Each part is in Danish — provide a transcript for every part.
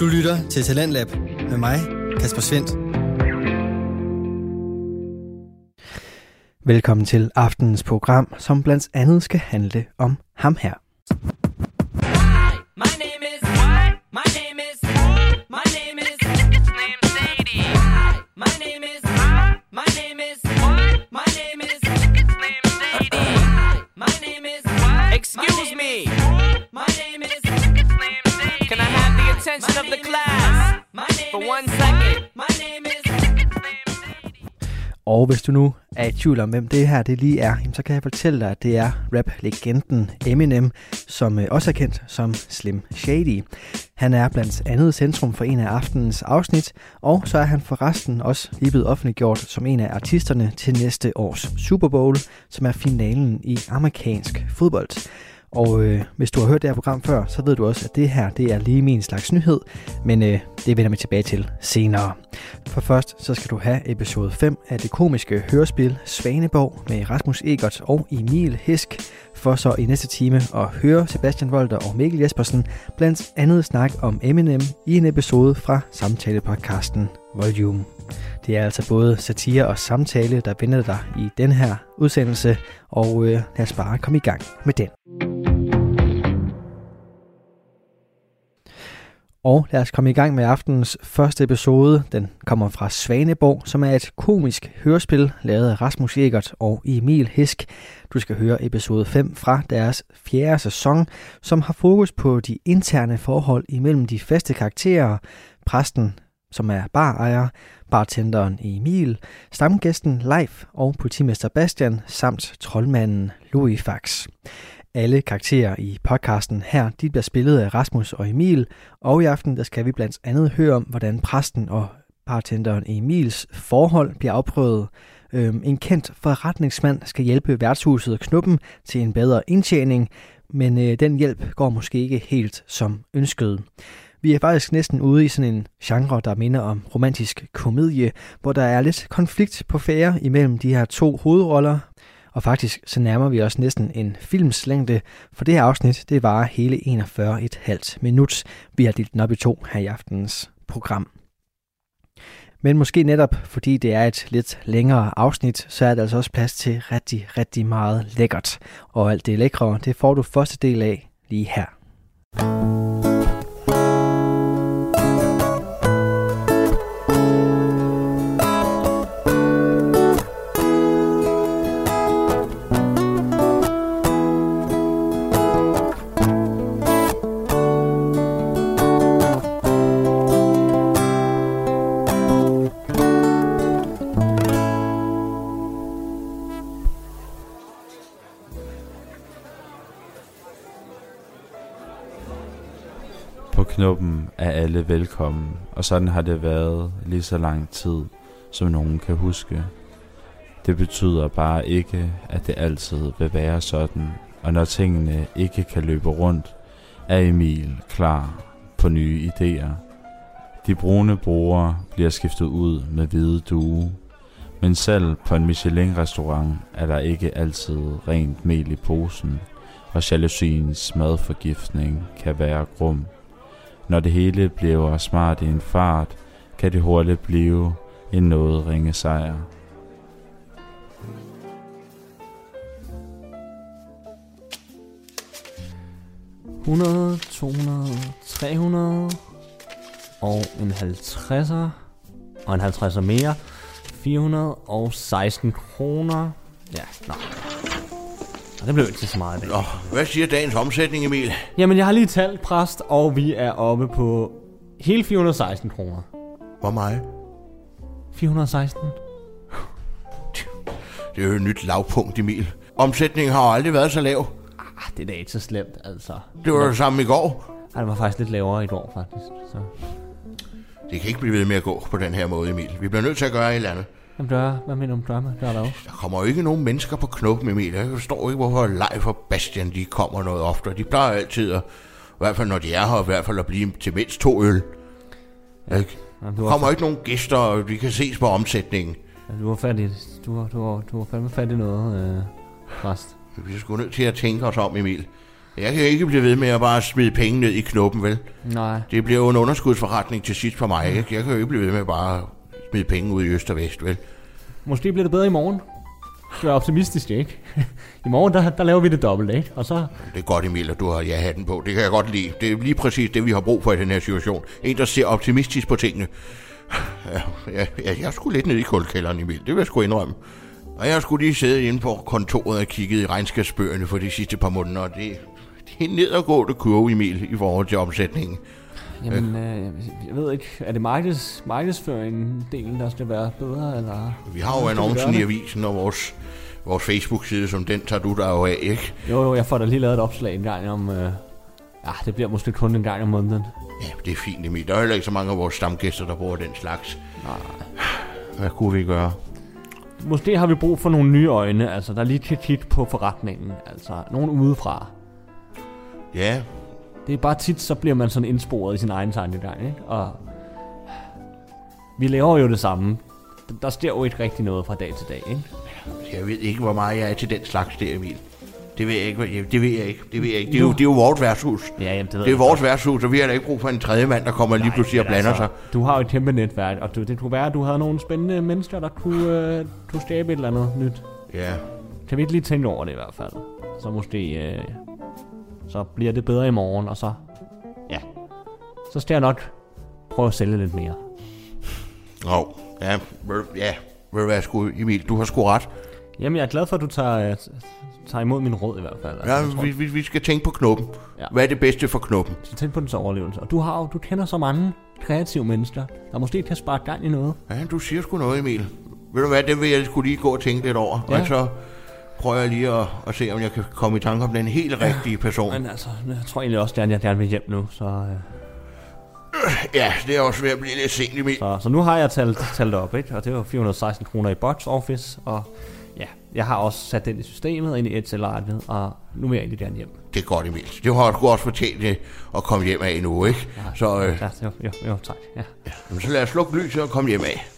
Du lytter til Talentlab med mig, Kasper Svendt. Velkommen til aftenens program, som blandt andet skal handle om ham her. Attention of the class for one second? My name is Og hvis du nu er i tvivl om, hvem det her det lige er, så kan jeg fortælle dig, at det er rap-legenden Eminem, som øh, også er kendt som Slim Shady. Han er blandt andet centrum for en af aftenens afsnit, og så er han forresten også lige blevet offentliggjort som en af artisterne til næste års Super Bowl, som er finalen i amerikansk fodbold. Og øh, hvis du har hørt det her program før, så ved du også, at det her det er lige min slags nyhed, men øh, det vender vi tilbage til senere. For først så skal du have episode 5 af det komiske hørespil Svaneborg med Rasmus Egert og Emil Hisk, for så i næste time at høre Sebastian Volter og Mikkel Jespersen blandt andet snak om Eminem i en episode fra samtalepodcasten Volume. Det er altså både satire og samtale, der vender dig i den her udsendelse, og øh, lad os bare komme i gang med den. Og lad os komme i gang med aftenens første episode. Den kommer fra Svaneborg, som er et komisk hørespil lavet af Rasmus Egert og Emil Hisk. Du skal høre episode 5 fra deres fjerde sæson, som har fokus på de interne forhold imellem de faste karakterer, præsten, som er barejer, bartenderen Emil, stamgæsten Leif og politimester Bastian samt troldmanden Louis Fax. Alle karakterer i podcasten her, de bliver spillet af Rasmus og Emil, og i aften der skal vi blandt andet høre om, hvordan præsten og bartenderen Emils forhold bliver afprøvet. Øhm, en kendt forretningsmand skal hjælpe værtshuset Knuppen til en bedre indtjening, men øh, den hjælp går måske ikke helt som ønsket. Vi er faktisk næsten ude i sådan en genre, der minder om romantisk komedie, hvor der er lidt konflikt på færre imellem de her to hovedroller, og faktisk så nærmer vi os næsten en films længde, for det her afsnit, det var hele 41,5 minut. Vi har delt den op i to her i aftenens program. Men måske netop fordi det er et lidt længere afsnit, så er der altså også plads til rigtig, rigtig meget lækkert. Og alt det lækre, det får du første del af lige her. Knuppen er alle velkommen, og sådan har det været lige så lang tid, som nogen kan huske. Det betyder bare ikke, at det altid vil være sådan, og når tingene ikke kan løbe rundt, er Emil klar på nye idéer. De brune borer bliver skiftet ud med hvide due, men selv på en Michelin-restaurant er der ikke altid rent mel i posen, og jalousiens madforgiftning kan være grum. Når det hele bliver smart i en fart, kan det hurtigt blive en noget ringe sejr. – 100, 200, 300 og en 50'er og en 50'er mere. 416 kroner. Ja, nå. Og det blev ikke så meget i dag. Nå, hvad siger dagens omsætning, Emil? Jamen, jeg har lige talt præst, og vi er oppe på hele 416 kroner. Hvor meget? 416? Det er jo et nyt lavpunkt, Emil. Omsætningen har jo aldrig været så lav. Ah, det er da ikke så slemt, altså. Det var det samme i går. Ej, det var faktisk lidt lavere i går, faktisk. Så. Det kan ikke blive ved med at gå på den her måde, Emil. Vi bliver nødt til at gøre et eller andet. Jamen, dør, hvad mener du om dør med? Dør hvad? Der kommer jo ikke nogen mennesker på knuppen, Emil. Jeg forstår ikke, hvorfor Leif og Bastian de kommer noget oftere. De plejer altid at, i hvert fald når de er her, i hvert fald at blive til mindst to øl. Ja. Ikke? Jamen, Der du kommer har, ikke nogen gæster, og vi kan ses på omsætningen. du har fat i, du har, du har, du har fandme fat i noget, øh, præst. Vi er sgu nødt til at tænke os om, Emil. Jeg kan ikke blive ved med at bare smide penge ned i knoppen, vel? Nej. Det bliver jo en underskudsforretning til sidst for mig, ikke? Jeg kan jo ikke blive ved med bare smide penge ud i øst og vest, vel? Måske bliver det bedre i morgen. Du er optimistisk, ikke? I morgen, der, der laver vi det dobbelt, ikke? Og så... Det er godt, Emil, at du har ja-hatten på. Det kan jeg godt lide. Det er lige præcis det, vi har brug for i den her situation. En, der ser optimistisk på tingene. Ja, ja, ja, jeg skulle lidt ned i kulkælderen, Emil. Det vil jeg sgu indrømme. Og jeg skulle lige sidde inde på kontoret og kigge i regnskabsbøgerne for de sidste par måneder, og det, det er nedadgående kurve, Emil, i forhold til omsætningen. Jamen, øh, jeg ved ikke, er det markeds, markedsføringen-delen, der skal være bedre, eller... Vi har jo annoncen i avisen og vores, vores Facebook-side, som den tager du dig jo af, ikke? Jo, jo, jeg får da lige lavet et opslag en gang om... Øh, ja, det bliver måske kun en gang om måneden. Ja, det er fint, Emil. Der er heller ikke så mange af vores stamgæster, der bruger den slags. Nej. Hvad kunne vi gøre? Måske har vi brug for nogle nye øjne, altså der er lige til tit på forretningen, altså nogen udefra. Ja, Det er bare tit, så bliver man sådan indsporet i sin egen tankegang, ikke? Og vi laver jo det samme. Der- sker jo ikke rigtig noget fra dag til dag, ikke? jeg ved ikke, hvor meget jeg er til den slags der, Emil. Det ved jeg ikke. Det ved jeg ikke. Det ved jeg ikke. Det er jo, det er jo vores værtshus. Ja, jamen, det ved Det er vores værtshus, og vi har da ikke brug for en tredje mand, der kommer lige pludselig og blander altså, sig. Du har jo et kæmpe netværk, og du, det kunne være, at du havde nogle spændende mennesker, der kunne, øh, kunne skabe et eller andet nyt. Ja, Kan vi ikke lige tænke over det i hvert fald? Så måske, øh, så bliver det bedre i morgen, og så, ja, så skal jeg nok prøve at sælge lidt mere. Nå, ja, ja. Ved du hvad, sgu, Emil, du har sgu ret. Jamen, jeg er glad for, at du tager, øh, tager imod min råd i hvert fald. Altså, Ja, vi, vi, vi skal tænke på knoppen. Ja. Hvad er det bedste for knoppen? skal tænke på dens overlevelse. Og du har du kender så mange kreative mennesker, der måske kan sparke gang i noget. Ja, du siger sgu noget, Emil. Ved du hvad, det vil jeg skulle lige gå og tænke lidt over. Ja. Og så prøver jeg lige at, at se, om jeg kan komme i tanke om den helt rigtige person. Men altså, jeg tror egentlig også, at jeg gerne vil hjem nu. Så, øh, Ja, det er også ved at blive lidt sent, Emil. så, så nu har jeg talt, talt op, ikke? Og det var 416 kroner i box office, og ja, jeg har også sat den i systemet ind i Excel-arket, og nu vil jeg egentlig gerne hjem. Det er godt, Emil. Det har sgu også fortjent øh, at komme hjem af nu, ikke? Så, øh, Ja, jo, jo, jo, tak. Ja. jamen, så lad os slukke lyset og komme hjem af.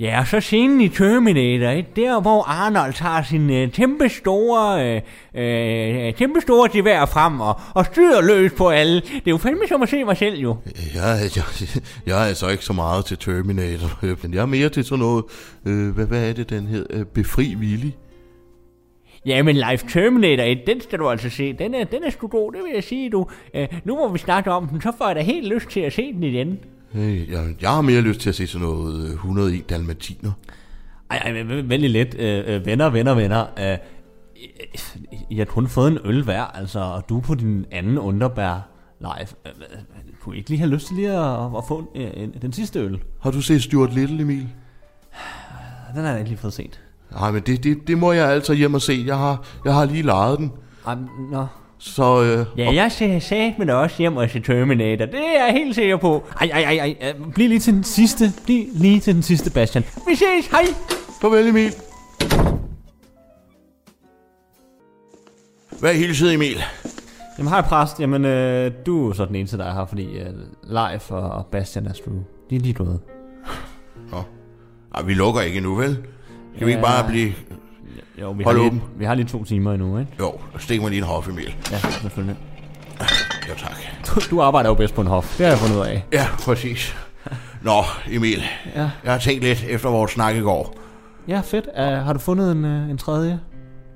Ja, og så scenen i Terminator, ikke? der hvor Arnold tager sin øh, kæmpe store, øh, øh, kæmpe store gevær frem og, og styrer løs på alle. Det er jo fandme som at se mig selv jo. Jeg, jeg, jeg er altså ikke så meget til Terminator, men jeg er mere til sådan noget, øh, hvad, hvad er det, den hedder? Øh, Befri Willy. Ja, men Life Terminator 1, den skal du altså se. Den er, den er sgu god, det vil jeg sige, du. Øh, nu hvor vi snakker om den, så får jeg da helt lyst til at se den igen. Øh, jeg, jeg har mere lyst til at se sådan noget øh, 101 dalmatiner. Ej, ej, vældig lidt. Øh, øh, venner, venner, venner. Øh, I har kun fået en øl hver, altså, og du er på din anden underbær live. Øh, øh, kunne ikke lige have lyst til lige at, at få en, en, den sidste øl? Har du set Stuart Little, Emil? Den har jeg ikke lige fået set. Nej, men det, det, det må jeg altså hjem og se. Jeg har, jeg har lige lejet den. Ej, nå. Så øh, Ja, jeg ser sat med også hjem og se Terminator. Det er jeg helt sikker på. Ej, ej, ej, ej. Bliv lige til den sidste. Bliv lige til den sidste, Bastian. Vi ses. Hej. farvel Emil. Hvad er hilset, Emil? Jamen, hej præst. Jamen, øh, du er så den eneste, der er her, fordi øh, Leif og Bastian er sgu... De er lige gået. Ej, vi lukker ikke endnu, vel? Skal vi ikke Ja. bare blive... Jo, vi Hold har, lige, vi har lige to timer endnu, ikke? Jo, stik mig lige en hof, Emil. Ja, selvfølgelig. Jo, tak. Du, du arbejder jo bedst på en hof. Det har jeg fundet ud af. Ja, præcis. Nå, Emil. Ja. Jeg har tænkt lidt efter vores snak i går. Ja, fedt. Uh, har du fundet en, uh, en tredje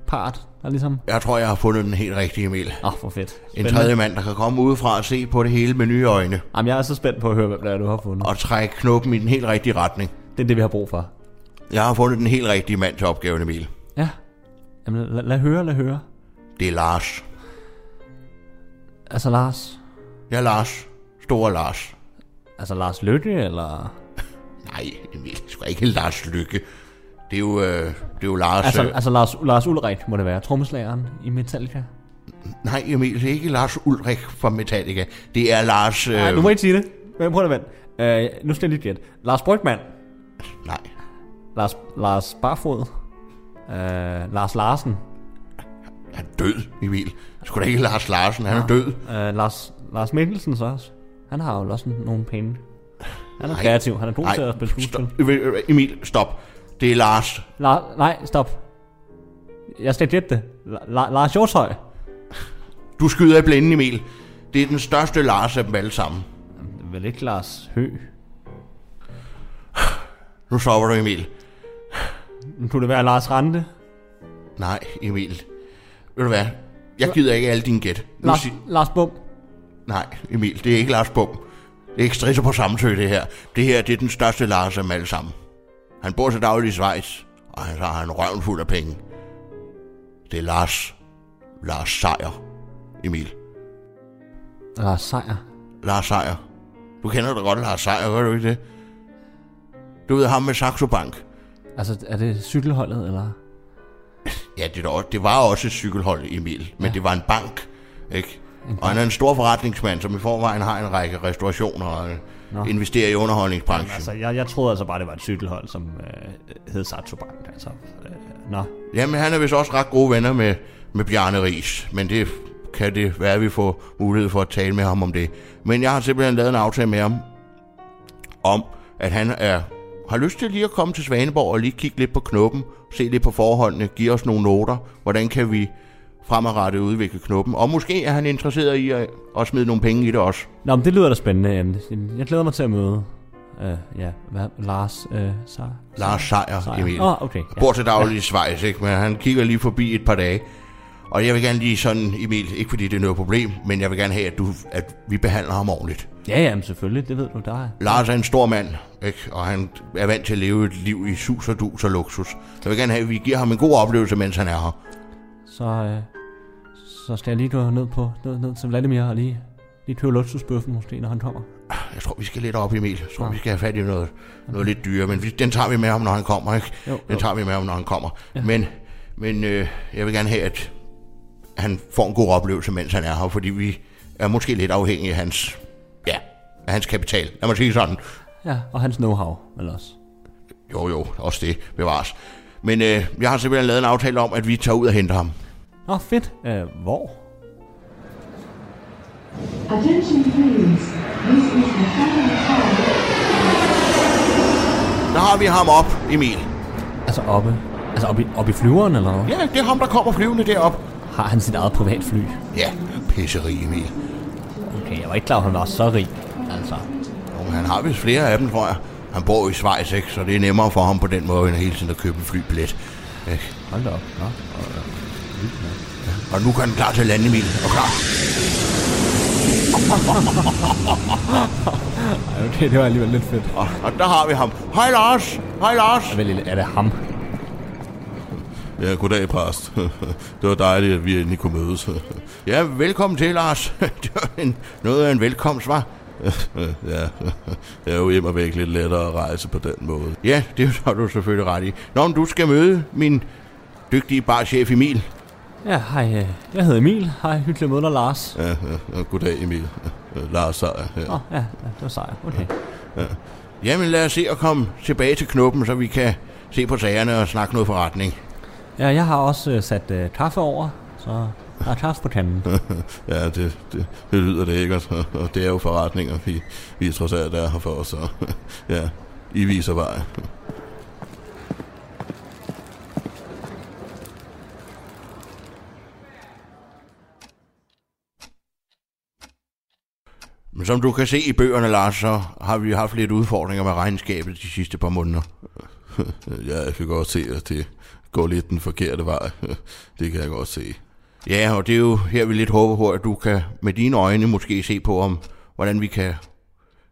part, der ligesom... Jeg tror, jeg har fundet den helt rigtige, Emil. Åh, oh, hvor fedt. En Spændende. tredje mand, der kan komme udefra og se på det hele med nye øjne. Jamen, jeg er så spændt på at høre, er, du har fundet. Og trække knuppen i den helt rigtige retning. Det er det, vi har brug for. Jeg har fundet den helt rigtige mand til opgaven, Emil. Ja. Jamen, lad, lad høre, lad høre. Det er Lars. Altså, Lars. Ja, Lars. Store Lars. Altså, Lars Lykke, eller... Nej, Emil. Det skal ikke Lars Lykke. Det er jo, øh, det er jo Lars... Altså, øh, altså Lars, Lars Ulrik må det være. Trommeslageren i Metallica. nej, Emil, det er ikke Lars Ulrik fra Metallica. Det er Lars... Øh, Nej, du må ikke sige det. Men prøv at vente. Uh, nu skal jeg lige gætte. Lars Brygman. Nej, Lars, Lars Barfod. Uh, Lars Larsen. han er død, Emil. Skulle da ikke Lars Larsen, han er død. Uh, Lars, Lars Mikkelsen så også. Han har jo også nogle penge. Han er Nej. kreativ. Han er god til at spille skuespil. stop. Øh, Emil, stop. Det er Lars. La- nej, stop. Jeg skal gætte det. La- La- Lars Hjortøj. Du skyder i blænden, Emil. Det er den største Lars af dem alle sammen. Vel ikke Lars Hø. Nu sover du, Emil. Kunne det være Lars Rante. Nej, Emil. Ved du hvad? Jeg gider ikke alle dine gæt. Nu Lars, sig- Lars Bum. Nej, Emil, det er ikke Lars Bum. Det er ikke strisser på samtø, det her. Det her, det er den største Lars af dem alle sammen. Han bor til daglig i Schweiz, og han har en røven fuld af penge. Det er Lars. Lars Seier, Emil. Lars Seier. Lars Seier. Du kender da godt Lars Seier, gør du ikke det? Du ved ham med Saxo Bank. Altså, er det cykelholdet, eller? Ja, det, det var også et cykelhold, Emil, men Ja. det var en bank, ikke? Og han er en stor forretningsmand, som i forvejen har en række restaurationer og Nå. investerer i underholdningsbranchen. Altså, jeg, jeg troede altså bare, det var et cykelhold, som øh, hed Saxo Bank. Altså, øh, nå. Jamen, han er vist også ret gode venner med, med Bjarne Ries, men det kan det være, at vi får mulighed for at tale med ham om det. Men jeg har simpelthen lavet en aftale med ham, om at han er, har lyst til lige at komme til Svaneborg og lige kigge lidt på knuppen, se lidt på forholdene, give os nogle noter, hvordan kan vi fremadrettet udvikle knuppen. Og måske er han interesseret i at, at smide nogle penge i det også. Nå, men det lyder da spændende. Jeg glæder mig til at møde... Øh, ja, hvad? Lars... Øh, Seier? Lars Seier, Seier. Emil. Oh, okay. Ja. Bor til daglig i Schweiz, ikke? men han kigger lige forbi et par dage. Og jeg vil gerne lige sådan, Emil, ikke fordi det er noget problem, men jeg vil gerne have, at, du, at vi behandler ham ordentligt. Ja, ja, men selvfølgelig. Det ved du, der er. Lars er en stor mand, ikke? og han er vant til at leve et liv i sus og dus og luksus. Jeg vil gerne have, at vi giver ham en god oplevelse, mens han er her. Så, øh, så skal jeg lige gå ned, på, ned, ned til Vladimir og lige, lige købe luksusbøffen måske, når han kommer. Jeg tror, vi skal lidt op, Emil. Jeg tror, Nå. vi skal have fat i noget, noget lidt dyre, men vi, den tager vi med ham, når han kommer. Ikke? Jo, Den jo. tager vi med ham, når han kommer. Ja. Men, men øh, jeg vil gerne have, at han får en god oplevelse, mens han er her, fordi vi er måske lidt afhængige af hans, ja, af hans kapital. Lad mig sige sådan. Ja, og hans know-how, vel også. Jo, jo, også det bevares. Men øh, jeg har simpelthen lavet en aftale om, at vi tager ud og henter ham. Nå, fedt. Øh, hvor? Attention please. This is the final call. Der har vi ham op, Emil. Altså oppe, altså oppe, i, oppe i flyveren, eller hvad? Ja, det er ham, der kommer flyvende derop. Har han sit eget privatfly? Ja, pisseri, Emil. Okay, jeg var ikke klar, at han var så rig. Altså, Jo, men han har vist flere af dem, tror jeg. Han bor i Schweiz, ikke? Så det er nemmere for ham på den måde, end hele tiden at købe en flybillet. Ikke? hold da op. Nå. Og nu kan han klar til at lande, Emil. Og klar. Ej, okay, det var alligevel lidt fedt. Og, og der har vi ham. Hej Lars! Hej Lars! Vel, er det ham? Ja, goddag, præst. Det var dejligt, at vi endelig kunne mødes. Ja, velkommen til, Lars. Det var en, noget af en velkomst, var. Ja, det er jo hjemme væk lidt lettere at rejse på den måde. Ja, det har du selvfølgelig ret i. Nå, men du skal møde min dygtige barchef Emil. Ja, hej. øh, Jeg hedder Emil. Hej, hyggelig at møde dig, Lars. Ja, ja, ja, goddag, Emil. Lars Seier. Åh, oh, ja, ja, det var sejt. Okay. Jamen, lad os se at komme tilbage til knuppen, så vi kan se på sagerne og snakke noget forretning. Ja, jeg har også øh, sat øh, kaffe over, så er kaffe på kanden. Ja, det, det, det lyder det ikke, og det er jo forretninger, vi, vi er trods alt er her for, så ja, I viser vej. Men som du kan se i bøgerne, Lars, så har vi haft lidt udfordringer med regnskabet de sidste par måneder. Ja, jeg kan godt se, at det går lidt den forkerte vej. Det kan jeg godt se. Ja, og det er jo her, vi lidt håber på, at du kan med dine øjne måske se på, om hvordan vi kan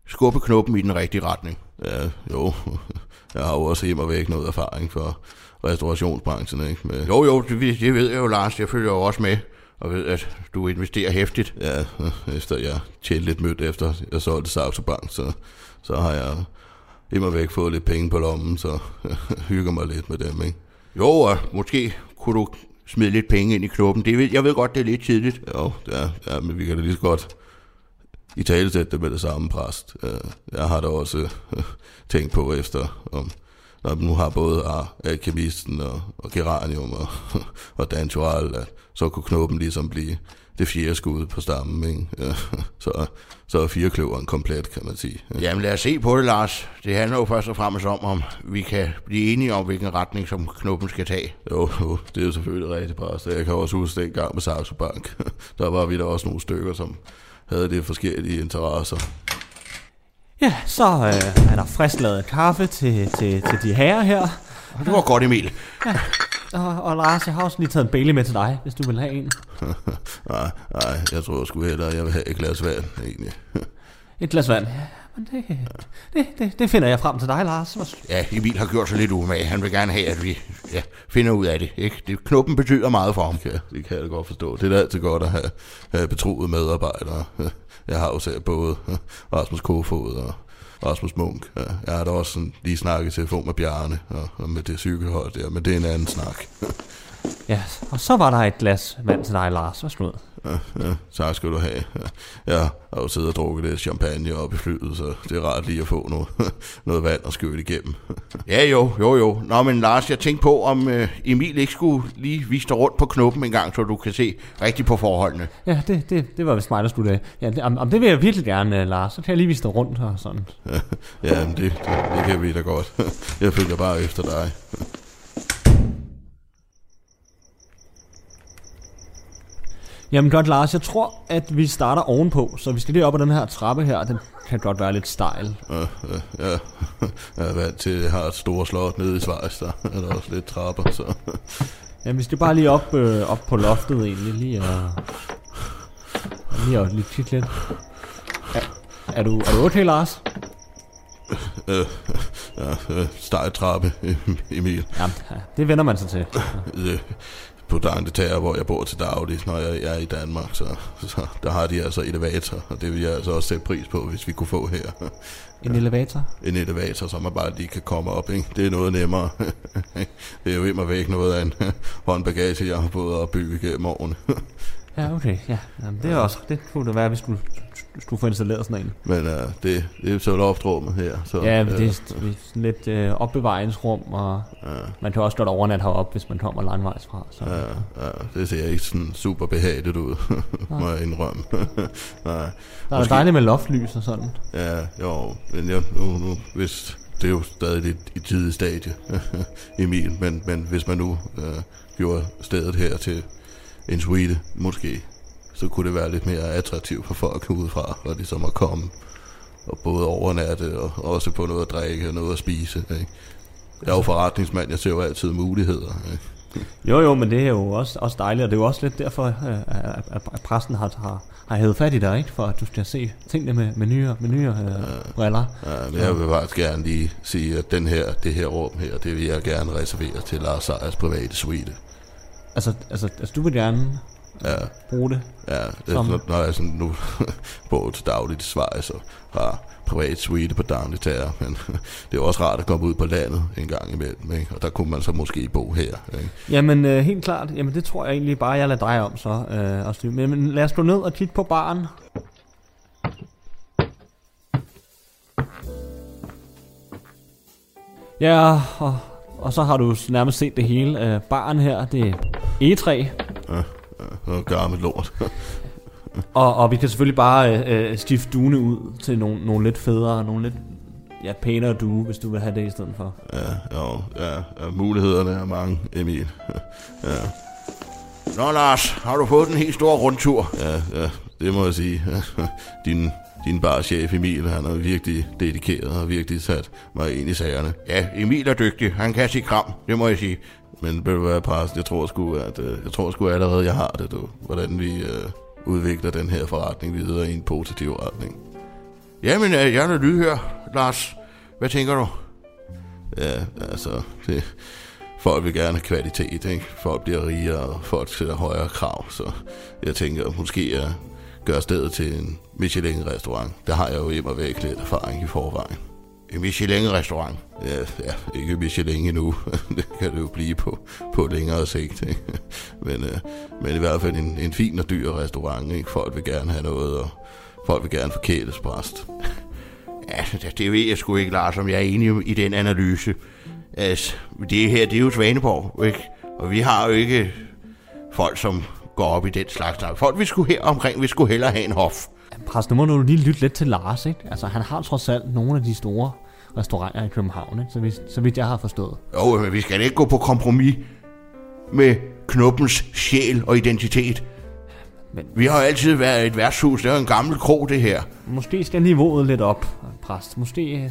skubbe knuppen i den rigtige retning. Ja, jo. Jeg har jo også hjemme væk noget erfaring for restaurationsbranchen, ikke? Med, Jo, jo, det, det ved jeg jo, Lars. Jeg følger jo også med og ved, at du investerer hæftigt. Ja, efter jeg tjente lidt mødt efter jeg solgte Saxo Bank, så, så har jeg immer væk fået lidt penge på lommen, så jeg hygger mig lidt med dem, ikke? Jo, og måske kunne du smide lidt penge ind i klubben. Det ved, jeg ved godt, det er lidt tidligt. Jo, ja, ja, men vi kan da lige så godt i talesætte det med det samme præst. Jeg har da også øh, tænkt på efter, om når nu har både Alkemisten og, og Geranium og, og Dantual, at så kunne knoppen ligesom blive det fjerde skud på stammen. Ikke? Ja, så, så er firekløveren komplet, kan man sige. Ja. Jamen lad os se på det, Lars. Det handler jo først og fremmest om, om vi kan blive enige om, hvilken retning som knuppen skal tage. Jo, jo, det er jo selvfølgelig rigtigt, præst. Jeg kan også huske den gang med Saxo Bank. Der var vi der også nogle stykker, som havde det forskellige interesser. Ja, så øh, er der frisk lavet kaffe til, til, til de herrer her. Det var godt, Emil. Og, og Lars, jeg har også lige taget en Bailey med til dig, hvis du vil have en. nej, nej, jeg tror sgu hellere, jeg vil have et glas vand, egentlig. Et glas vand. Ja, men det, det, det, det finder jeg frem til dig, Lars. Ja, Emil har gjort sig lidt umage. Han vil gerne have, at vi ja, finder ud af det. Ikke? det. Knuppen betyder meget for ham. Ja, det kan jeg da godt forstå. Det er da altid godt at have, have betroede medarbejdere. Jeg har jo selv både Rasmus Kofod og Rasmus Munk. Ja, Jeg har da også sådan lige snakket i telefon med Bjarne og, og med det cykelhold der, men det er en anden snak. Ja, og så var der et glas vand til dig, Lars. Værsgo. Ja, ja, tak skal du have. Ja, Jeg har jo siddet og drukket lidt champagne op i flyet, så det er rart lige at få noget, noget vand og skøle igennem. Ja, jo, jo, jo. Nå, men Lars, jeg tænkte på, om øh, Emil ikke skulle lige vise dig rundt på knuppen en gang, så du kan se rigtigt på forholdene. Ja, det, det, det var vist mig, der af. Ja, det, om, om det vil jeg virkelig gerne, uh, Lars. Så kan jeg lige vise dig rundt og sådan. Ja, men det, det, det kan vi da godt. Jeg følger bare efter dig. Jamen godt, Lars. Jeg tror, at vi starter ovenpå. Så vi skal lige op ad den her trappe her. Den kan godt være lidt stejl. Ja, ja, ja. Jeg er vant til, at jeg har et stort slot nede i Schweiz, der er der også lidt trapper, så... Jamen, vi skal bare lige op, øh, op på loftet egentlig. Lige og... Lige at lige kigge lidt. Er, er, du, er du okay, Lars? Øh, ja, øh, stejl trappe, Emil. Jamen, ja, det vender man sig til. Øh, På Dangletær, hvor jeg bor til daglig, når jeg er i Danmark, så, så der har de altså elevator, og det vil jeg altså også sætte pris på, hvis vi kunne få her. En elevator? En elevator, så man bare lige kan komme op, ikke? Det er noget nemmere. det er jo immer væk noget af en håndbagage, jeg har fået at bygge gennem årene. Ja, okay. Ja, Jamen, det er også... Det kunne det være, hvis du skulle få installeret sådan en. Men uh, det, det er så loftrummet her. Så, Ja, øh, det er sådan lidt øh, opbevaringsrum, og man kan også godt overnatte heroppe, hvis man kommer langvejs fra. Så. Ja, ja, det ser ikke sådan super behageligt ud, må jeg indrømme. Nej, Der er jo dejligt med loftlys og sådan. Ja, jo, men jeg, nu, nu, hvis, det er jo stadig lidt i tidlig stadie, Emil, men, men hvis man nu øh, gjorde stedet her til en suite, måske, så kunne det være lidt mere attraktivt for folk udefra, og ligesom at komme og både overnatte og også få noget at drikke og noget at spise. Ikke? Jeg er jo forretningsmand, jeg ser jo altid muligheder. Ikke? Jo, jo, men det er jo også, også dejligt, og det er jo også lidt derfor, øh, at, at, præsten har, har, har hævet fat i dig, ikke? For at du skal se tingene med, med nye, med nye øh, briller. Ja, men jeg vil faktisk gerne lige sige, at den her, det her rum her, det vil jeg gerne reservere til Lars Sejers private suite. Altså, altså, altså du vil gerne Ja, bruge det. ja det, Som- Som... når jeg sådan nu bor til dagligt i og har privat suite på Dagligtager, men det er også rart at komme ud på landet en gang imellem, ikke? og der kunne man så måske bo her. Ikke? Jamen, øh, helt klart. Jamen, det tror jeg egentlig bare, jeg lader dig om så. Øh, og men, men lad os gå ned og kigge på baren. Ja, og, og så har du nærmest set det hele. Øh, baren her, det er E3. Noget gammelt lort. Og, og vi kan selvfølgelig bare øh, øh, skifte duene ud til nogle, nogle lidt federe, nogle lidt ja, pænere due, hvis du vil have det i stedet for. ja, jo, ja, ja, mulighederne er mange, Emil. ja, Nå, Lars, har du fået en helt stor rundtur? ja, ja, det må jeg sige. din, din barchef Emil, han er virkelig dedikeret og virkelig sat mig ind i sagerne. Ja, Emil er dygtig. Han kan sige kram, det må jeg sige. Men vil du være præst, jeg tror sgu, at øh, jeg tror sgu allerede, jeg har det, du. Hvordan vi øh, udvikler den her forretning videre i en positiv retning. Jamen, øh, jeg er lydhør, Lars. Hvad tænker du? Ja, altså, det, folk vil gerne have kvalitet, ikke? Folk bliver rigere, og folk sætter højere krav, så jeg tænker måske er gøre stedet til en Michelin-restaurant. Der har jeg jo immer væk lidt erfaring i forvejen. En Michelin-restaurant. Ja, ja, ikke Michelin endnu. det kan det jo blive på, på længere sigt. Ikke? Men, øh, men i hvert fald en, en fin og dyr restaurant. Ikke? Folk vil gerne have noget, og folk vil gerne forkæles præst. Ja, det, det ved jeg sgu ikke, Lars, om jeg er enig i den analyse. Altså, det her, det er jo Svaneborg, ikke? Og vi har jo ikke folk, som gå op i den slags. Nej, Folk, vi skulle her omkring, vi skulle hellere have en hof. Præst, nu må du lige lytte lidt til Lars, ikke? Altså, han har trods alt nogle af de store restauranter i København, ikke? Så, vidt, så vidt jeg har forstået. Jo, men vi skal ikke gå på kompromis med knuppens sjæl og identitet. Men- Vi har jo altid været et værtshus. Det er jo en gammel krog, det her. Måske skal niveauet lidt op, præst. Måske...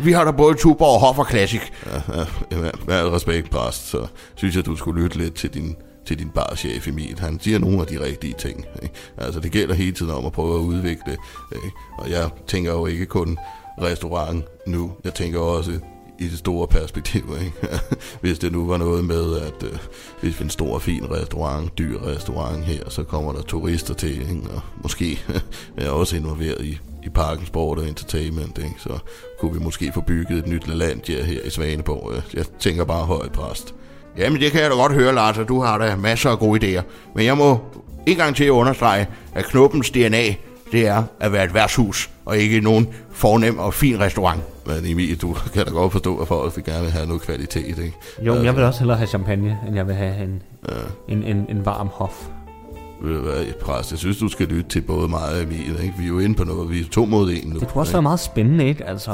Vi har da både Tuborg, og Classic. Ja, ja, med, med al respekt, præst, så synes jeg, du skulle lytte lidt til din, til din barchef Emil. Han siger nogle af de rigtige ting. Ikke? Altså, det gælder hele tiden om at prøve at udvikle. Ikke? Og jeg tænker jo ikke kun restaurant nu. Jeg tænker også i det store perspektiv. Ikke? hvis det nu var noget med, at øh, hvis vi en stor, fin restaurant, dyr restaurant her, så kommer der turister til, ikke? og måske er jeg også involveret i, i parken Sport og Entertainment, ikke? så kunne vi måske få bygget et nyt LaLandia her i Svaneborg. Jeg tænker bare højt præst. Jamen, det kan jeg da godt høre, Lars, og du har da masser af gode idéer. Men jeg må en gang til at understrege, at Knuppens DNA, det er at være et værtshus, og ikke nogen fornem og fin restaurant. Men Emil, du kan da godt forstå, at folk vil gerne vil have noget kvalitet, ikke? Jo, men jeg vil også hellere have champagne, end jeg vil have en, Ja. en, en, en varm hof. Præst, jeg synes, du skal lytte til både mig og Emil, ikke? Vi er jo inde på noget, vi er to mod en nu. Det kunne også ikke? være meget spændende, ikke? Altså,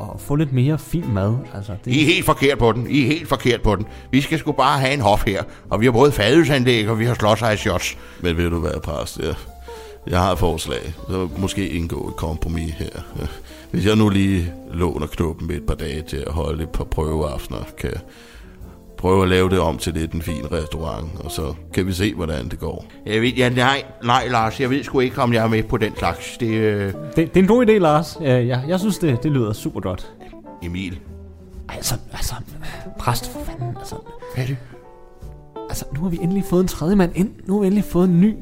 at, få lidt mere fin mad. Altså, det, I er helt forkert på den. I er helt forkert på den. Vi skal sgu bare have en hof her. Og vi har både fadelsanlæg, og vi har slåsejshots. Men ved du hvad, præst, jeg, jeg har et forslag. Så måske indgå et kompromis her. Hvis jeg nu lige låner knuppen et par dage til at holde et par prøveaftener, kan jeg prøve at lave det om til lidt en fin restaurant, og så kan vi se, hvordan det går. Jeg ved, ja, nej, nej, Lars. Jeg ved sgu ikke, om jeg er med på den slags. Det øh, det, det er en god idé, Lars. Øh, Jeg, jeg synes, det, det lyder super godt. Emil. Altså, altså, præst for fanden, altså, Hvad er det? altså, nu har vi endelig fået en tredje mand ind. Nu har vi endelig fået en ny,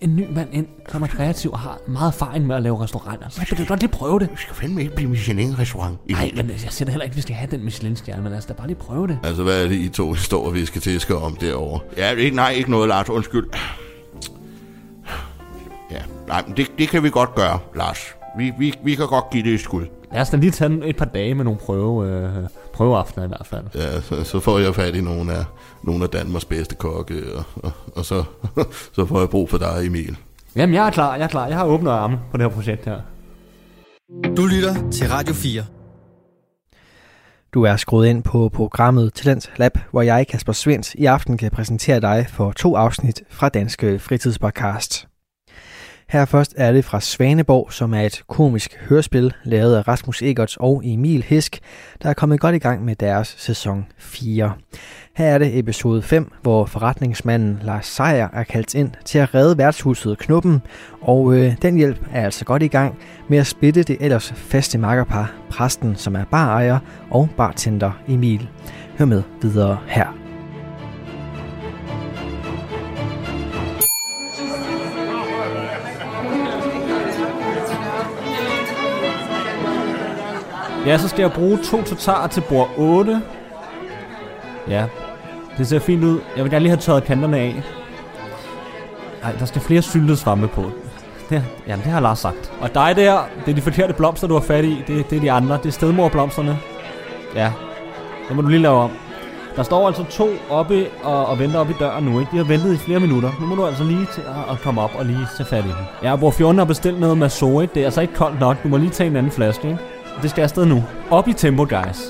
en ny mand ind, som er kreativ og har meget erfaring med at lave restauranter. Så kan du godt lige prøve det. Vi skal fandme ikke blive Michelin-restaurant. Nej, men jeg siger da heller ikke, at vi skal have den Michelin-stjerne, men lad os da bare lige prøve det. Altså, hvad er det, I to står og visker tiske om derovre? Ja, ikke, nej, ikke noget, Lars. Undskyld. Ja, nej, men det, det kan vi godt gøre, Lars. Vi, vi, vi kan godt give det et skud. Lad os da lige tage et par dage med nogle prøve, øh, prøveaftener i hvert fald. Ja, så, så får jeg fat i nogle af, nogle af Danmarks bedste kokke, og, og, og så, så får jeg brug for dig, Emil. Jamen, jeg er klar, jeg er klar. Jeg har åbnet armen på det her projekt her. Du lytter til Radio 4. Du er skruet ind på programmet Talent Lab, hvor jeg, Kasper Svens, i aften kan præsentere dig for to afsnit fra Danske Fritidspodcast. Her først er det fra Svaneborg, som er et komisk hørespil, lavet af Rasmus Egerts og Emil Hisk, der er kommet godt i gang med deres sæson 4. Her er det episode 5, hvor forretningsmanden Lars Seier er kaldt ind til at redde værtshuset Knuppen, og øh, den hjælp er altså godt i gang med at splitte det ellers faste makkerpar, præsten som er barejer og bartender Emil. Hør med videre her. Ja, så skal jeg bruge to totarer til bord 8. Ja, det ser fint ud. Jeg vil gerne lige have tørret kanterne af. Nej, der skal flere syltede svampe på. Det, jamen, det har Lars sagt. Og dig der, det er de forkerte blomster, du har fat i. Det, det er de andre. Det er stedmorblomsterne. Ja, det må du lige lave om. Der står altså to oppe og, og venter op i døren nu, ikke? De har ventet i flere minutter. Nu må du altså lige til at, at komme op og lige tage fat i dem. Jeg har 14 og bestilt noget med ikke? Det er altså ikke koldt nok. Du må lige tage en anden flaske, ikke? Det skal afsted nu. Op i tempo, guys.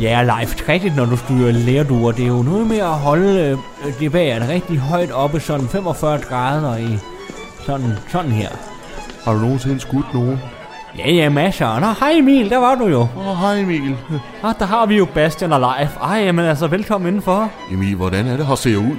Ja, live rigtigt, når du styrer lærduer. Det er jo noget med at holde øh, det bag rigtig højt oppe, sådan 45 grader i sådan, sådan her. Har du nogensinde skudt nogen? Ja, ja, masser. Nå, hej Emil, der var du jo. Åh, oh, hej Emil. Ah, der har vi jo Bastian og live. Ej, jamen altså, velkommen indenfor. Emil, hvordan er det her ser ud?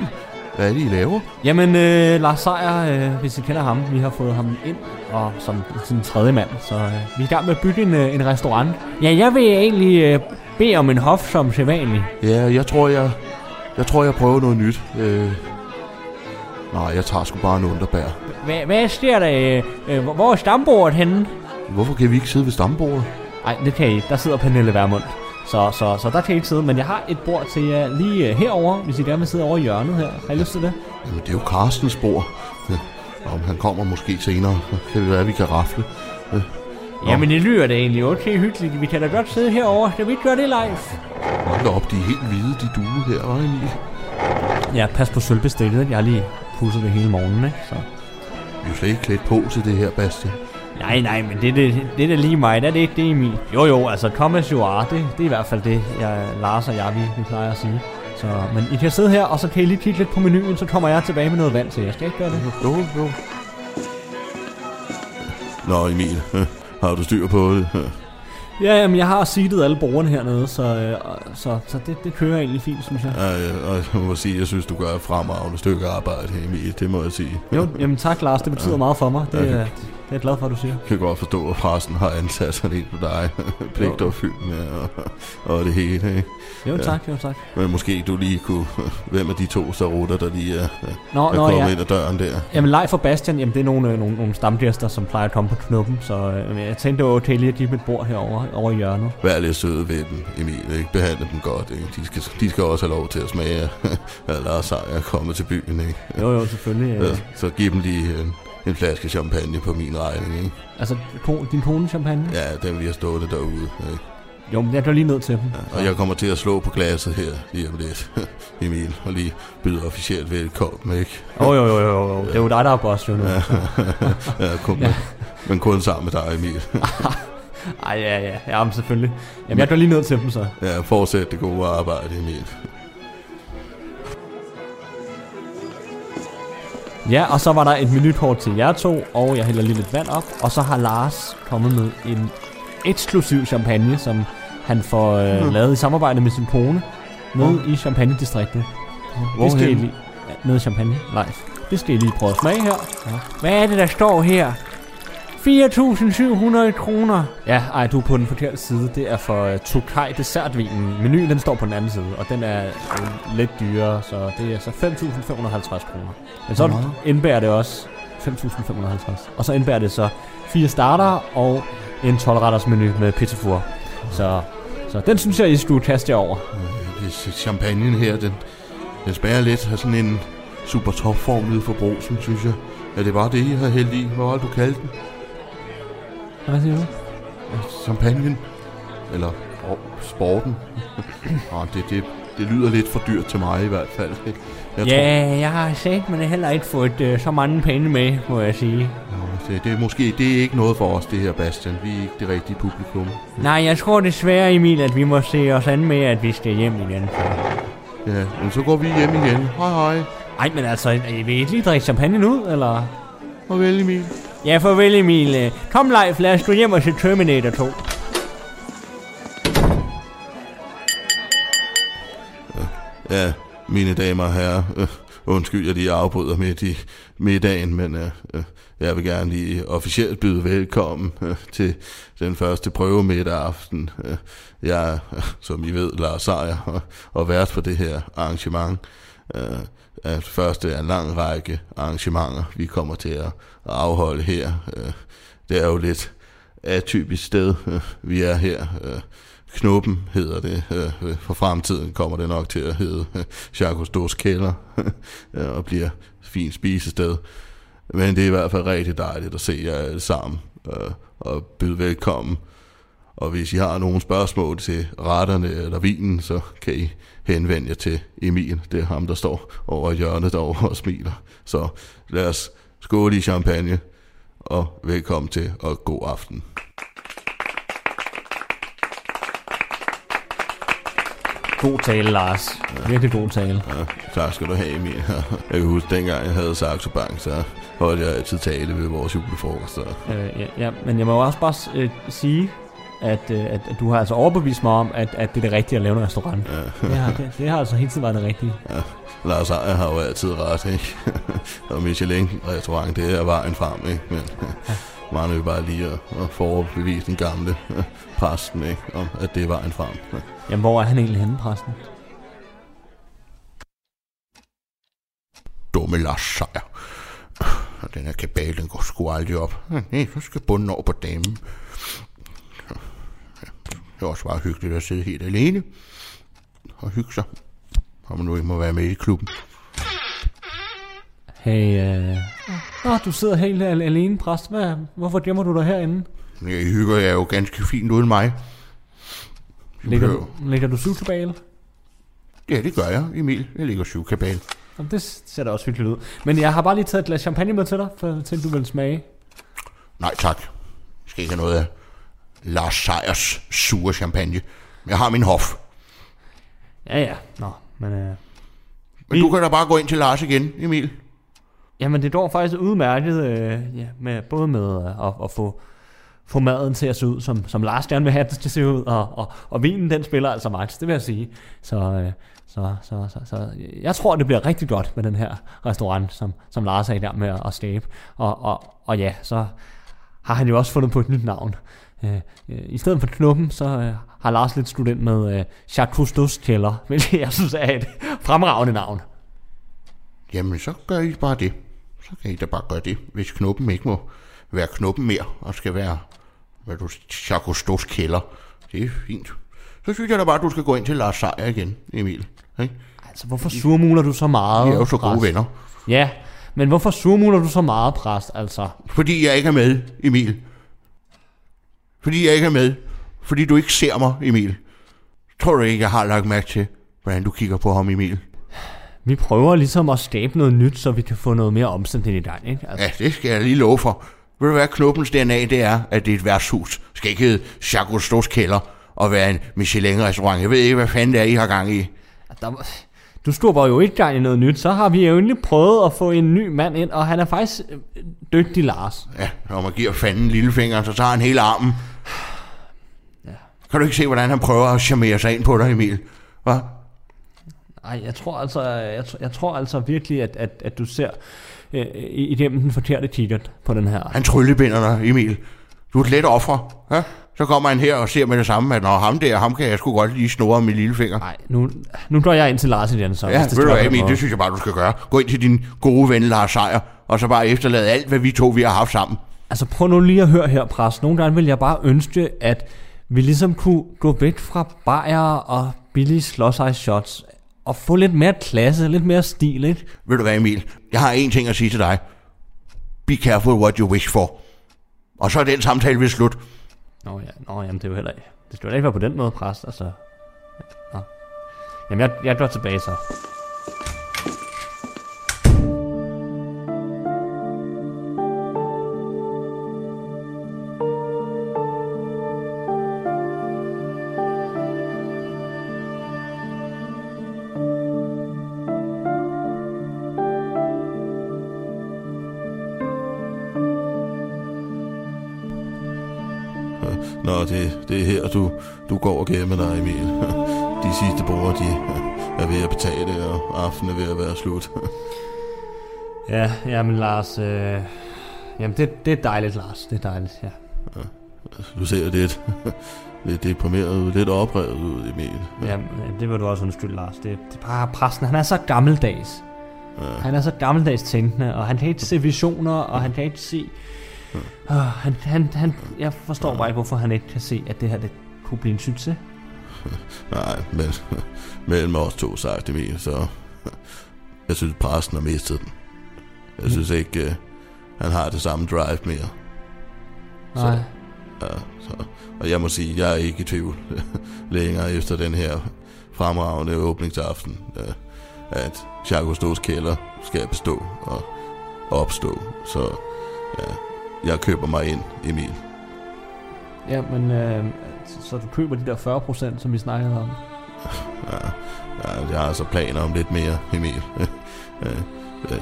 Hvad er det, I laver? Jamen, øh, Lars Seier, øh, hvis I kender ham, vi har fået ham ind og som sin tredje mand, så øh, vi er i gang med at bygge en, øh, en restaurant. Ja, jeg vil egentlig øh, bede om en hof som sædvanlig. Ja, jeg tror, jeg, jeg tror, jeg prøver noget nyt. Øh, nej, jeg tager sgu bare en underbær. Hvad, hvad sker der? Øh, øh, hvor- er stambordet henne? Hvorfor kan vi ikke sidde ved stambordet? Nej, det kan I ikke. Der sidder Pernille Vermund. Så, så, så der kan I ikke sidde. Men jeg har et bord til jer lige øh, herover, hvis I gerne vil sidde over i hjørnet her. Har I lyst til det? Jamen, det er jo Carstens bord. Ja, Om han kommer måske senere, så kan det være, at vi kan rafle. Nå. Jamen, det lyder da egentlig okay hyggeligt. Vi kan da godt sidde herover. Skal vi ikke gøre det live? Hold op, de er helt hvide, de duer her, hva' Emil? Ja, pas på sølvbestillet. Jeg har lige pudset det hele morgenen, ikke? Så. Vi er jo slet ikke klædt på til det her, Bastian. Nej, nej, men det, det, det er da lige mig. Det er det ikke det, Emil. Jo, jo, altså Thomas you are, det, det er i hvert fald det, jeg, Lars og jeg, vi, vi plejer at sige. Så, men I kan sidde her, og så kan I lige kigge lidt på menuen, så kommer jeg tilbage med noget vand til jer. Skal jeg ikke gøre det? Jo, jo. Nå, Emil, har du styr på det? Ja, jamen, jeg har seedet alle brugerne hernede, så, øh, så, så det, det kører egentlig fint, synes jeg. Ja, ja, og jeg må sige, jeg synes, du gør et fremragende stykke arbejde, Emil. Det må jeg sige. Jo, jamen tak, Lars. Det betyder meget for mig. Det, Okay. Det er jeg glad for, at du siger. Jeg kan godt forstå, at præsten har ansat sådan en på dig. Pligtopfyldende og, og det hele, ikke? Jo, Ja. tak, jo, tak. Men måske du lige kunne... Hvem af de to starutter, der lige er, Nå, er nå, kommet ja. ind ad døren der? Jamen, Leif og Bastian, jamen, det er nogle, øh, nogle, nogle stamgæster, som plejer at komme på knuppen, så øh, jeg tænkte, det var okay lige at give dem et bord herovre over i hjørnet. Vær lidt søde ved dem, Emil. Ikke? Behandle dem godt. Ikke? De, skal, de skal også have lov til at smage, at Lars Seier er kommet til byen. Ikke? Jo, jo, selvfølgelig. Øh, Så, så giv dem lige en, en flaske champagne på min regning. Ikke? altså, din kone champagne? Ja, den vi har stået derude. Ikke? Jo, men jeg går lige ned til dem. Og jeg kommer til at slå på glasset her lige om lidt, Emil, og lige byde officielt velkommen, ikke? Jo, jo, jo, jo, jo. Det er jo dig, der er boss, jo nu. ja, kun, Ja. Men kun sammen med dig, Emil. Ej, ja, ja. Ja, men selvfølgelig. Jamen, jeg går lige ned til dem, så. Ja, fortsæt det gode arbejde, Emil. Ja, og så var der et menukort til jer to, og jeg hælder lige lidt vand op. Og så har Lars kommet med en eksklusiv champagne, som han får øh, Mhm. lavet i samarbejde med sin kone, nede i Champagne-distriktet. Det skal I Hvorhen? lige... Nede i Champagne, live. Det skal I lige prøve at smage her. Ja. Hvad er det, der står her? 4.700 kroner. Ja, ej, du er på den forkerte side. Det er for uh, Tokai dessertvinen. Menuen, den står på den anden side, og den er uh, lidt dyrere, så det er så 5.550 kroner. Men så Meget. indbærer det også 5.550. Og så indbærer det så fire starter og en 12-retters menu med pizza four. Så, så den synes jeg, I skulle kaste jer over. Øh, det- Champagnen her, den, den smager lidt af sådan en super topformet forbrusen, synes jeg. Er det bare det, I har hældt i? Hvad var det, du kaldte den? Hvad siger du? Champagnen? Eller oh, sporten? ah, det, det, det lyder lidt for dyrt til mig i hvert fald. Jeg Ja, jeg har sagt, men heller ikke fået uh, så mange penge med, må jeg sige. Nå, det, det, er måske det er ikke noget for os, det her, Bastian. Vi er ikke det rigtige publikum. Nej, jeg tror desværre, Emil, at vi må se os an med, at vi skal hjem igen. Ja, men så går vi hjem igen. Hej hej. Ej, men altså, I vil ikke lige drikke champagne ud, eller? Farvel Emil. Ja, farvel Emil. Kom, Leif, lad os gå hjem og se Terminator 2. Ja, mine damer og herrer. Øh, undskyld, jeg lige afbryder midt i middagen, men øh, øh, jeg vil gerne lige officielt byde velkommen øh, til den første prøvemiddag aften. Øh, jeg er, som I ved, Lars Seier og, og vært på det her arrangement. Øh, er første af en lang række arrangementer, vi kommer til at, at afholde her. Øh, det er jo lidt atypisk sted, øh, vi er her. Øh, Knuppen hedder det. Øh, øh for fremtiden kommer det nok til at hedde øh, Jacques Dors Kælder øh, og bliver et fint spisested. Men det er i hvert fald rigtig dejligt at se jer alle sammen øh, og byde velkommen. Og hvis I har nogle spørgsmål til retterne eller vinen, så kan I henvende jer til Emil. Det er ham, der står over hjørnet derovre og smiler. Så lad os skåle i champagne og velkommen til og god aften. God tale, Lars. Virkelig god tale. Ja, tak skal du have, Emil. Jeg kan huske, dengang jeg havde Saxo Bank, så holdt jeg altid tale ved vores julefrokost. Øh, ja, ja, men jeg må også bare øh, sige, at, øh, at, at du har altså overbevist mig om, at, at det er det rigtige at lave en restaurant. Ja. Det har, det, det har altså hele tiden været det rigtige. Ja, Lars Ejer har jo altid ret, ikke? og Michelin-restaurant, det er vejen frem, ikke? Men man er jo bare lige at, at forbevise den gamle øh, præsten, ikke? Om, at det er vejen frem. Jamen, hvor er han egentlig henne, præsten? Dumme Lars Seier. Den her kabale, den går sgu aldrig op. Nej, så skal bunden over på damen. Det er også bare hyggeligt at sidde helt alene. Og hygge sig. Og man nu ikke må være med i klubben. Hey, øh... Nå, du sidder helt al- alene, præst. Hvad, hvorfor gemmer du dig herinde? Jeg hygger jeg jo ganske fint uden mig. Ligger du, ligger du syv tilbage? Ja, det gør jeg, Emil. Jeg ligger syv kabale. Jamen, det ser da også hyggeligt ud. Men jeg har bare lige taget et glas champagne med til dig, for til du vil smage. Nej tak. Jeg skal ikke have noget af Lars Sejers sure champagne. Jeg har min hof. Ja, ja. Nå, men... Øh, Men du kan da bare gå ind til Lars igen, Emil. jamen, det går faktisk udmærket, øh, ja, med, både med øh, at, at få, få maden til at se ud, som, som Lars gerne vil have det til at se ud, og, og, og vinen, den spiller altså max, det vil jeg sige. Så, øh, så, så, så, så jeg tror, det bliver rigtig godt med den her restaurant, som, som Lars er i gang med at, at skabe. Og, og, og ja, så har han jo også fundet på et nyt navn. Øh, øh, I stedet for Knuppen, så øh, har Lars lidt student med øh, Jacques Cousteau's Kælder, hvilket jeg synes er et fremragende navn. Jamen, så gør I bare det. Så kan I da bare gøre det, hvis knuppen ikke må være knuppen mere, og skal være, hvad du Chakostos kælder. Det er fint. Så synes jeg da bare, at du skal gå ind til Lars Seier igen, Emil. Ikke? Altså, hvorfor surmuler du så meget? Vi er jo så gode præst? venner. Ja, men hvorfor surmuler du så meget, præst? Altså, Fordi jeg ikke er med, Emil. Fordi jeg ikke er med. Fordi du ikke ser mig, Emil. Tror du ikke, jeg har lagt mærke til, hvordan du kigger på ham, Emil? vi prøver ligesom at skabe noget nyt, så vi kan få noget mere omsætning i gang, ikke? Altså, Ja, det skal jeg lige love for. Ved du hvad, knuppens DNA, det er, at det er et værtshus. Det skal ikke hedde Jacques Cousteau's kælder og være en Michelin-restaurant. Jeg ved ikke, hvad fanden det er, I har gang i. der, du stod jo ikke gang i noget nyt, så har vi jo egentlig prøvet at få en ny mand ind, og han er faktisk øh, dygtig, Lars. Ja, når man giver fanden lillefingeren, så tager han hele armen. Ja. Kan du ikke se, hvordan han prøver at charmere sig ind på dig, Emil? Hvad? Ej, jeg tror altså, jeg, tror- jeg tror altså virkelig, at, at, at du ser øh, i- igennem den forkerte kikkert på den her. Han tryllebinder dig, Emil. Du er et let offer. Ja? Så kommer han her og ser med det samme, at når ham der, ham kan jeg sgu godt lige snore med lillefinger. Nej, nu, nu går jeg ind til Lars igen, så. Ja, det ved du hvad, Emil, det synes jeg bare, du skal gøre. Gå ind til din gode ven Lars Seier, og så bare efterlade alt, hvad vi to vi har haft sammen. Altså prøv nu lige at høre her, præst. Nogle gange vil jeg bare ønske, at vi ligesom kunne gå væk fra bajer og billige slåsejs shots og få lidt mere klasse, lidt mere stil, ikke? Ved du hvad, Emil? Jeg har én ting at sige til dig. Be careful what you wish for. Og så er den samtale ved slut. Nå ja, nå, jamen det er jo heller ikke. Det skal jo ikke være på den måde, præst, altså. Nå. Jamen jeg, jeg går tilbage så. Nå, det, det er her, du, du går og gemmer dig, Emil. De sidste brugere, de er ved at betale, og aftenen er ved at være slut. Ja, jamen Lars, øh, jamen det, det er dejligt, Lars. Det er dejligt, ja. Du ser lidt, lidt deprimeret ud, lidt oprevet ud, Emil. Jamen, det vil du også undskylde, Lars. Det, det er bare præsten. Han er så gammeldags. Ja. Han er så gammeldags tænkende, og han kan ikke se visioner, og han kan ikke se... Uh, han, han, han, jeg forstår bare ikke, hvorfor han ikke kan se, at det her det kunne blive en succes. Nej, men mellem os to sagt, Emil, så... Jeg synes, præsten har mistet den. Jeg synes ikke, øh, han har det samme drive mere. Nej. Ja, så, og jeg må sige, jeg er ikke i tvivl længere efter den her fremragende åbningsaften, øh, at Jacques Cousteau's kælder skal bestå og opstå. Så ja, jeg køber mig ind, Emil. Ja, men øh, så du køber de der 40 procent, som vi snakkede om. Ja, ja, jeg har altså planer om lidt mere, Emil. Øh, øh,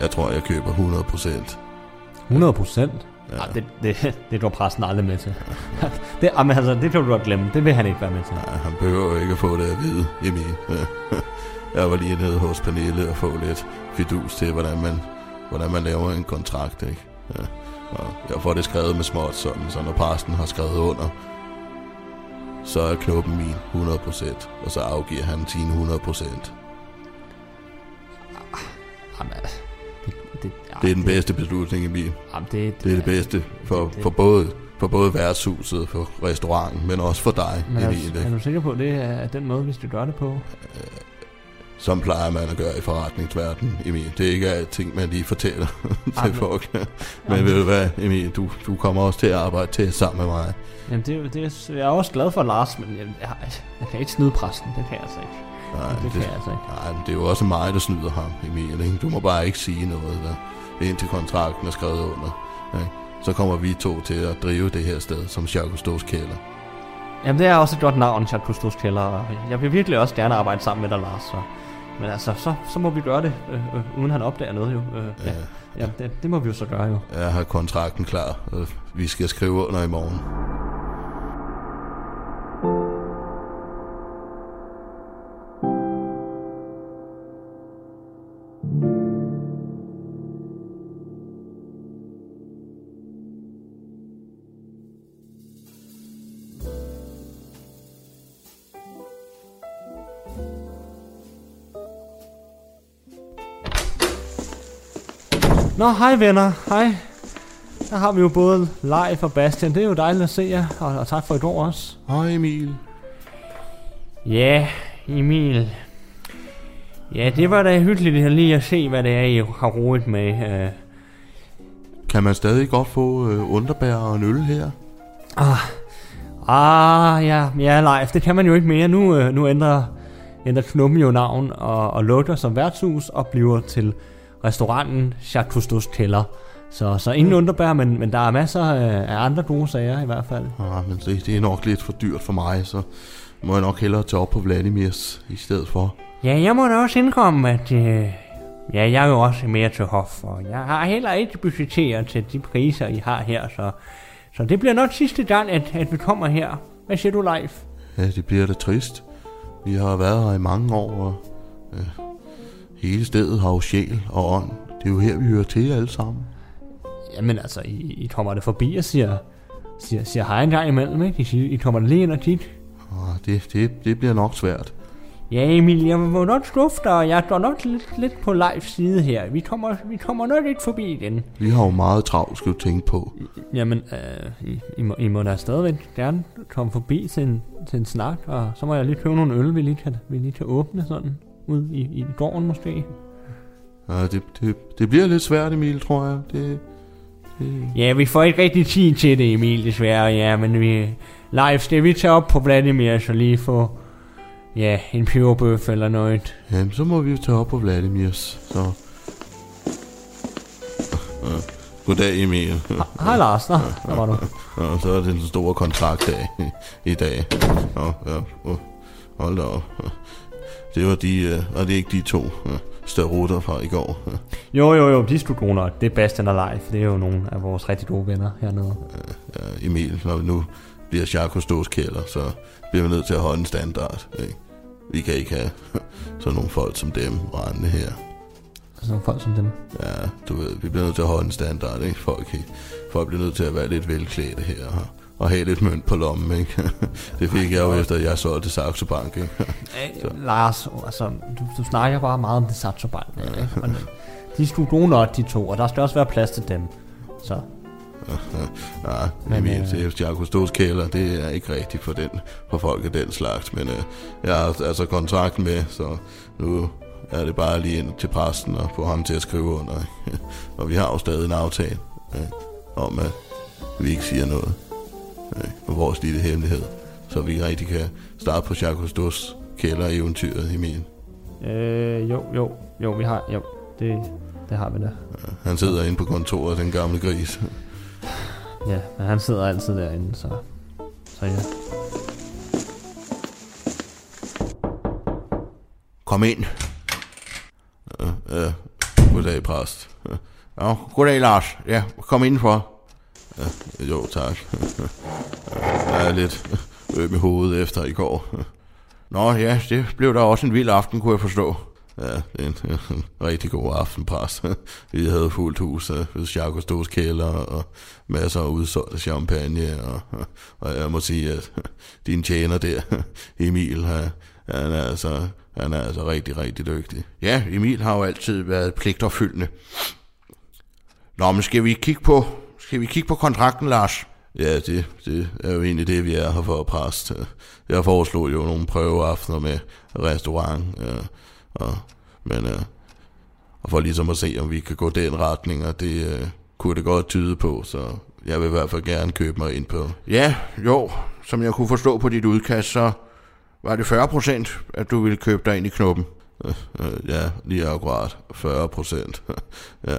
jeg tror, jeg køber 100 procent. 100 procent? Ja. Ja. Ej, det, det, det går præsten aldrig med til. det, jamen, altså, det kan du godt glemme. Det vil han ikke være med til. Nej, han behøver jo ikke at få det at vide, Emil. Jeg var lige nede hos Pernille og få lidt fidus til, hvordan man, hvordan man laver en kontrakt, ikke? Ja. Og jeg får det skrevet med småt, sådan, så når præsten har skrevet under, så er knuppen min 100%, og så afgiver han sine 100%. Jamen, altså, det, det, ja, Det er den bedste beslutning, Emil. Jamen, det, Det er det bedste for, for, både, for både værtshuset, for restauranten, men også for dig, Men er, Emil. er du sikker på, at det er den måde, vi skal gøre det på? Som plejer man at gøre i forretningsverdenen, Emil. Det er ikke alting, man lige fortæller til folk. Men ved du hvad, Emil, du, du kommer også til at arbejde til sammen med mig. Jamen, det, er det jeg er også glad for Lars, men jeg, jeg, jeg kan ikke snyde præsten. Det kan jeg altså ikke. Nej, det, det kan jeg altså ikke. Nej, men det er jo også mig, der snyder ham, Emil. Ikke? Du må bare ikke sige noget, der, indtil kontrakten er skrevet under. Ikke? Så kommer vi to til at drive det her sted som Jacques kælder. Jamen, det er også et godt navn, Chat Kustos Kælder, jeg vil virkelig også gerne arbejde sammen med dig, Lars. Så. Men altså, så, så må vi gøre det, øh, øh, uden han opdager noget jo. Øh, ja, ja det, det må vi jo så gøre jo. Jeg har kontrakten klar, og vi skal skrive under i morgen. Nå, hej venner, hej. Der har vi jo både Leif og Bastian. Det er jo dejligt at se jer, og, og tak for et år også. Hej Emil. Ja, Emil. Ja, det var da hyggeligt lige at se, hvad det er, I har roet med. Øh, Kan man stadig godt få øh, underbær og en øl her? Ah, ja, ja, Leif, det kan man jo ikke mere. Nu, øh, nu ændrer, ændrer Knumme jo navn og, og lukker som værtshus og bliver til restauranten Jacques Cousteau's Kælder. Så, så ingen underbær, men, men der er masser af, andre gode sager i hvert fald. Ah, men det, det er nok lidt for dyrt for mig, så må jeg nok hellere tage op på Vladimirs i stedet for. Ja, jeg må da også indkomme, at øh, ja, jeg er jo også mere til hof, og jeg har heller ikke budgetteret til de priser, I har her, så, så det bliver nok sidste gang, at, at vi kommer her. Hvad siger du, Leif? Ja, det bliver da trist. Vi har været her i mange år, og øh, hele stedet har jo sjæl og ånd. Det er jo her, vi hører til alle sammen. Jamen altså, I, I kommer der forbi og siger, siger, siger hej en gang imellem, ikke? I, siger, I kommer lige ind og tit. Ah, det, det, det bliver nok svært. Ja, Emil, jeg må nok skuffe dig, og jeg står nok lidt, lidt på Leifs side her. Vi kommer, vi kommer nok ikke forbi igen. Vi har jo meget travlt, skal du tænke på. Jamen, øh, I, I, må, I må da stadigvæk gerne komme forbi til en, til en snak, og så må jeg lige købe nogle øl, vi lige kan, vi lige kan åbne sådan ud i, i gården måske. Ja, det, det, det bliver lidt svært, Emil, tror jeg. Det, det, Ja, vi får ikke rigtig tid til det, Emil, desværre, ja, men vi... Leif, skal vi tage op på Vladimir, så lige få... Ja, en peberbøf eller noget. jamen, så må vi jo tage op på Vladimirs. Så. Goddag, Emil. Hej Lars, nå, der var du. Og så er det den store kontraktdag i, i dag. Nå, ja, hold da op. Det var de, uh, var det ikke de to uh, størrutter fra i går? Jo, jo, jo, de studoner, det er Bastian og Leif, det er jo nogle af vores rigtig gode venner hernede. Ja, Emil, når vi nu bliver Jacques Stos kælder, så bliver vi nødt til at holde en standard. Ikke? Vi kan ikke have sådan nogle folk som dem rendende her. Sådan nogle folk som dem. Ja, du ved, vi bliver nødt til at holde en standard, ikke? Folk, folk bliver nødt til at være lidt velklædte her, og, og have lidt mønt på lommen, ikke? Det fik jeg jo efter, at jeg solgte Saxo Bank, ikke? Øh, Lars, altså, du, du snakker bare meget om det satsoband, ja. ikke? Men de studoner, de to, og der skal også være plads til dem. Så, Ja, Men, Emil, øh, det er Jacques Stos kælder, det er ikke rigtigt for, den, for folk af den slags, men øh, jeg har altså kontrakt med, så nu er det bare lige ind til præsten og få ham til at skrive under. og vi har jo stadig en aftale ikke? om, at vi ikke siger noget om vores lille hemmelighed, så vi rigtig kan starte på Jacques Stos kælder-eventyret, Emil. øh, jo, jo, jo, vi har, jo, det, det har vi da. Han sidder inde på kontoret, den gamle gris. Ja, men han sidder altid derinde, så, så ja. Kom ind. Ja, goddag, præst. Ja, goddag, Lars. Ja, kom indenfor. Jo, tak. Jeg er lidt øm i hovedet efter i går. Nå ja, det blev da også en vild aften, kunne jeg forstå. Ja, det en, en rigtig god aften, præst. Vi havde fuldt hus øh, ved Jacques Stos kælder og masser af udsolgt champagne. Og, og jeg må sige, at din tjener der, Emil, han, er altså, han er altså rigtig, rigtig dygtig. Ja, Emil har jo altid været pligtopfyldende. Nå, men skal vi kigge på, skal vi kigge på kontrakten, Lars? Ja, det, det er jo egentlig det, vi er her for, præst. Jeg foreslog jo nogle prøveaftener med restaurant, ja, og, men øh, og for ligesom at se, om vi kan gå den retning, og det øh, kunne det godt tyde på, så jeg vil i hvert fald gerne købe mig ind på. Ja, jo, som jeg kunne forstå på dit udkast, så Var det 40 procent, at du ville købe dig ind i knuppen? Øh, øh, ja, lige akkurat 40 procent. ja.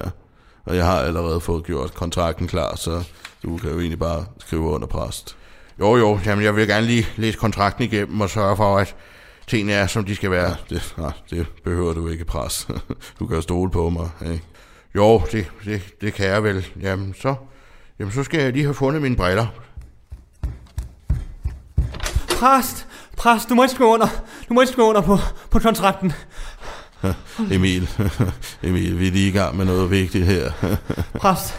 Og jeg har allerede fået gjort kontrakten klar, så du kan jo egentlig bare skrive under præst. Jo, jo, jamen jeg vil gerne lige læse kontrakten igennem og sørge for, at tingene er, som de skal være. Det, nej, det behøver du ikke præst. Du kan stole på mig, ikke? Jo, det, det, det kan jeg vel. Jamen så, jamen, så skal jeg lige have fundet mine briller. Præst! Præst, du må ikke skrive under. Du må ikke skrive under på, på kontrakten. Emil, Emil, vi er lige i gang med noget vigtigt her. Præst.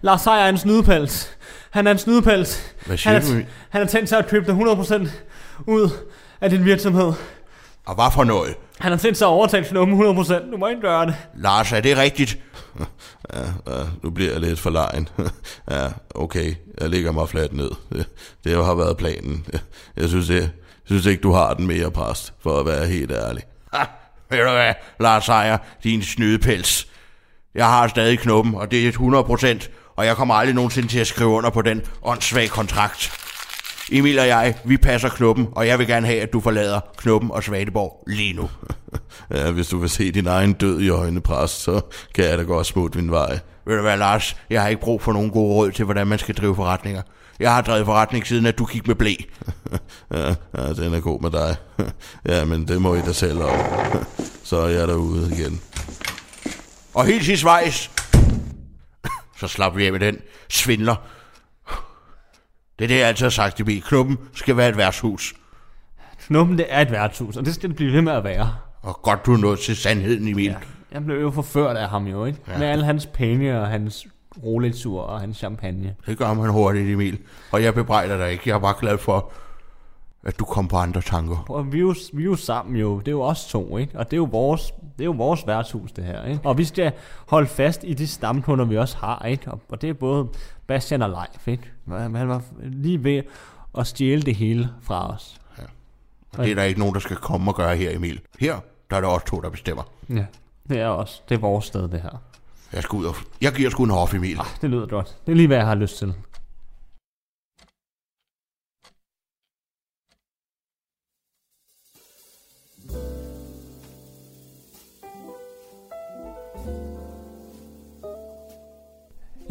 Lars Seier er en snydepels. Han er en snydepels. Hvad siger han, er, han har tænkt sig at købe dig 100% ud af din virksomhed. Og hvad for noget? Han har tænkt sig at overtage knuppen 100%. Du må ikke gøre det. Lars, er det rigtigt? Ja, ja, nu bliver jeg lidt for lejen. Ja, okay, jeg ligger mig fladt ned. Det, det har været planen. Jeg synes, jeg, jeg synes ikke, du har den mere, præst, for at være helt ærlig. Ha, ved du hvad, Lars Seier, din snydepels. Jeg har stadig knuppen, og det er 100 procent, og jeg kommer aldrig nogensinde til at skrive under på den åndssvage kontrakt. Emil og jeg, vi passer knuppen, og jeg vil gerne have, at du forlader knuppen og Svaneborg lige nu. Ja, hvis du vil se din egen død i øjnene, præst, så kan jeg da godt smutte min vej. Ved du hvad, Lars, jeg har ikke brug for nogen gode råd til, hvordan man skal drive forretninger. Jeg har drevet forretning siden, at du gik med blæ. Ja, ja, den er god med dig. Ja, men det må I da selv om. Så er jeg derude igen. Og helt sidst vejs, så slap vi af med den svindler. Det er det, jeg altid har sagt i. Klubben skal være et værtshus. Knuppen, det er et værtshus, og det skal det blive ved med at være. Og godt, du er nået til sandheden, Emil. Ja. Jeg blev jo forført af ham jo, ikke? Ja. Med alle hans penge og hans Rolex-ur og hans champagne. Det gør man hurtigt, Emil. Og jeg bebrejder dig ikke. Jeg er bare glad for, at du kom på andre tanker. Og vi er, jo, vi er jo sammen jo, det er jo os to, ikke? Og det er jo vores, det er jo vores værtshus, det her, ikke? Og vi skal holde fast i de stamkunder, vi også har, ikke? Og, og det er både Bastian og Leif, ikke? Han var lige ved at stjæle det hele fra os. Og det er der ikke nogen, der skal komme og gøre her, Emil. Her, der er der også to, der bestemmer. Ja. Det er også, det er vores sted, det her. Jeg skal ud og... Jeg giver sgu en hof, Emil. Ah, det lyder godt. Det er lige, hvad jeg har lyst til.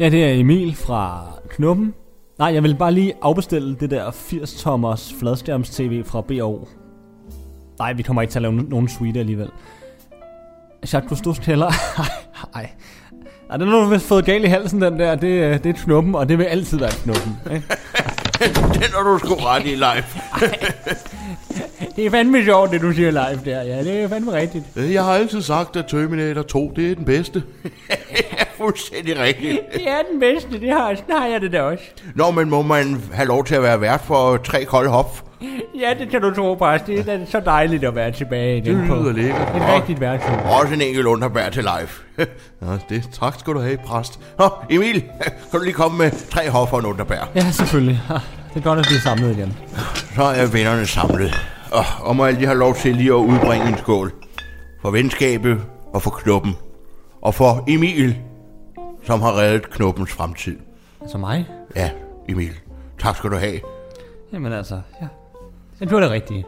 Ja, det er Emil fra Knuppen. Nej, jeg vil bare lige afbestille det der 80-tommers fladskærms-tv fra BO. Nej, vi kommer ikke til at lave nogen suite alligevel. Jacques Cousteau's kælder. Ej, ej. den har du vist fået galt i halsen, den der. Det, er- det er knuppen, og det vil altid være knuppen. Ikke? Den har du sgu ret i, Leif. Det er fandme sjovt, det du siger live der. Ja, det er fandme rigtigt. Øh, Jeg har altid sagt, at Terminator 2, det er den bedste. Fuldstændig rigtigt. Det er den bedste, det har, sådan har jeg det da også. Nå, men må man have lov til at være vært for tre kolde hop? Ja, det kan du tro, præst. Det er da så dejligt at være tilbage igen Det lyder lækkert. et rigtigt værtshus. Også en enkelt underbær til live. Ja, det, tak skal du have, præst. Nå, Emil, kan du lige komme med tre hop og en underbær? Ja, selvfølgelig. Det er godt at blive samlet igen. Så er vennerne samlet. Og, og må jeg lige have lov til lige at udbringe en skål. For venskabet og for knuppen. Og for Emil, som har reddet knuppens fremtid. Altså mig? Ja, Emil. Tak skal du have. Jamen altså, ja. Det var det rigtige.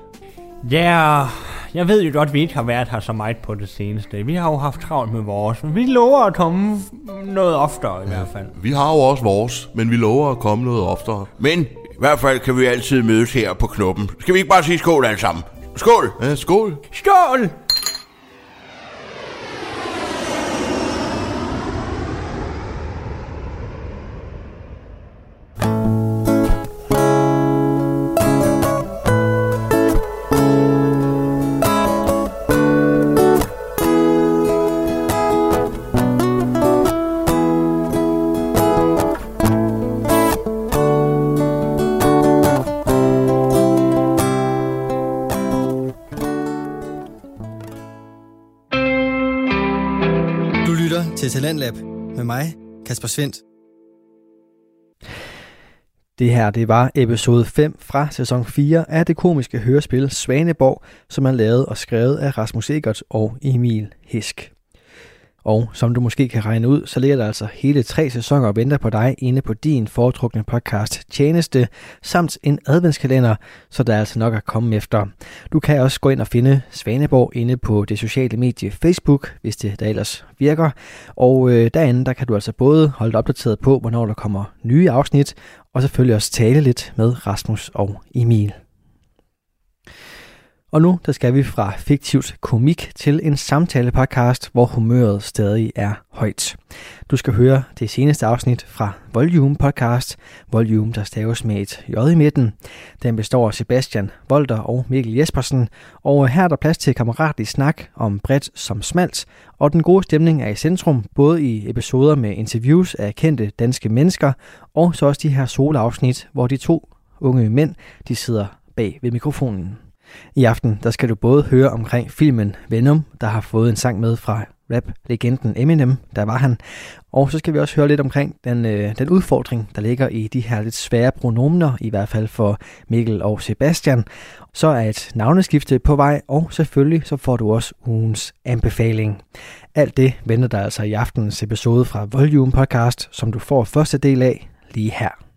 Ja, jeg ved jo godt, at vi ikke har været her så meget på det seneste. Vi har jo haft travlt med vores, men vi lover at komme noget oftere i hvert fald. Vi har jo også vores, men vi lover at komme noget oftere. Men i hvert fald kan vi altid mødes her på knuppen. Skal vi ikke bare sige skål alle sammen? Skål! Ja, skål. Skål! Talentlab med mig, Kasper Svendt. Det her, det var episode 5 fra sæson 4 af det komiske hørespil Svaneborg, som er lavet og skrevet af Rasmus Egert og Emil Hisk. Og som du måske kan regne ud, så ligger der altså hele tre sæsoner og venter på dig inde på din foretrukne podcast Tjeneste, samt en adventskalender, så der er altså nok at komme efter. Du kan også gå ind og finde Svaneborg inde på det sociale medie Facebook, hvis det der ellers virker. Og øh, derinde, der kan du altså både holde dig opdateret på, hvornår der kommer nye afsnit, og selvfølgelig også tale lidt med Rasmus og Emil. Og nu der skal vi fra fiktivt komik til en samtale-podcast, hvor humøret stadig er højt. Du skal høre det seneste afsnit fra Volume podcast, Volume der staves med et J i midten. Den består af Sebastian Volter og Mikkel Jespersen, og her er der plads til kammeratlig snak om bredt som smalt, og den gode stemning er i centrum, både i episoder med interviews af kendte danske mennesker, og så også de her soloafsnit, hvor de to unge mænd, de sidder bag ved mikrofonen. I aften der skal du både høre omkring filmen Venom, der har fået en sang med fra rap-legenden Eminem, der var han. Og så skal vi også høre lidt omkring den, øh, den udfordring, der ligger i de her lidt svære pronomener, i hvert fald for Mikkel og Sebastian. Så er et navneskifte på vej, og selvfølgelig så får du også ugens anbefaling. Alt det venter der altså i aftenens episode fra Volume Podcast, som du får første del af lige her.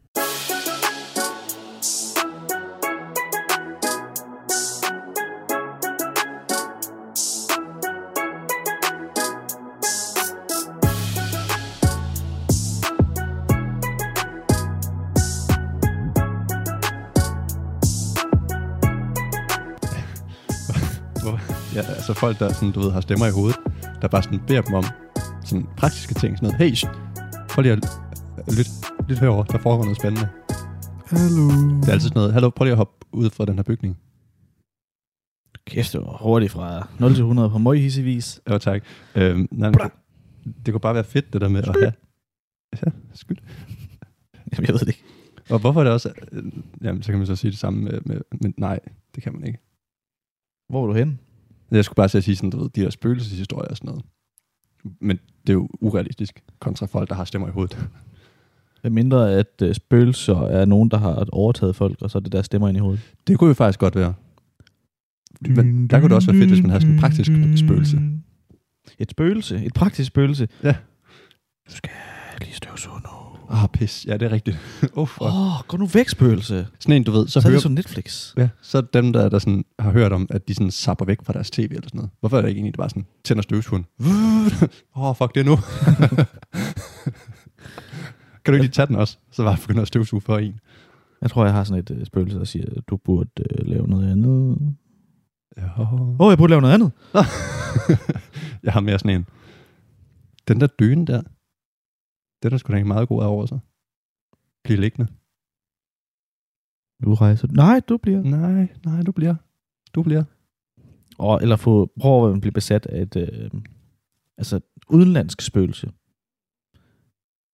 Altså folk, der sådan, du ved, har stemmer i hovedet, der bare sådan beder dem om sådan praktiske ting. Sådan noget, hey, shh, prøv lige at øh, lyt, lyt herovre, der foregår noget spændende. Hallo. Det er altid sådan noget, hallo, prøv lige at hoppe ud fra den her bygning. Kæft, det var hurtigt fra 0 til 100 på møg hissevis. Ja, tak. Øhm, nej, det, det kunne bare være fedt, det der med at have... Ja, skyld. Jamen, jeg ved det ikke. Og hvorfor er det også... Øh, jamen, så kan man så sige det samme med, med, med... Nej, det kan man ikke. Hvor var du hen? Jeg skulle bare sige sådan, du ved, de her spøgelseshistorier og sådan noget. Men det er jo urealistisk kontra folk, der har stemmer i hovedet. Hvad mindre, at uh, spøgelser er nogen, der har overtaget folk, og så er det der stemmer ind i hovedet. Det kunne jo faktisk godt være. Men der kunne det også være fedt, hvis man havde sådan en praktisk spøgelse. Et spøgelse? Et praktisk spøgelse? Ja. Du skal lige støvsuge nu. Ah, pis. Ja, det er rigtigt. oh, fuck. Åh, oh, gå nu væk, spøgelse. Sådan en, du ved, så, Så, er hører... det som Netflix. Ja, så dem, der, der sådan, har hørt om, at de sådan sapper væk fra deres tv eller sådan noget. Hvorfor er det ikke egentlig bare sådan, tænder støvsugen? Åh, oh, fuck det nu. kan du ikke lige tage den også? Så var jeg begyndt at støvsuge for en. Jeg tror, jeg har sådan et uh, spøgelse, der siger, at du burde uh, lave noget andet. Ja. Åh, oh, jeg burde lave noget andet. jeg har mere sådan en. Den der dyne der, den er sgu da ikke meget god af over sig. Bliv liggende. Du rejser. Nej, du bliver. Nej, nej, du bliver. Du bliver. Og, eller få, prøv at blive besat af et øh, altså, udenlandsk spøgelse.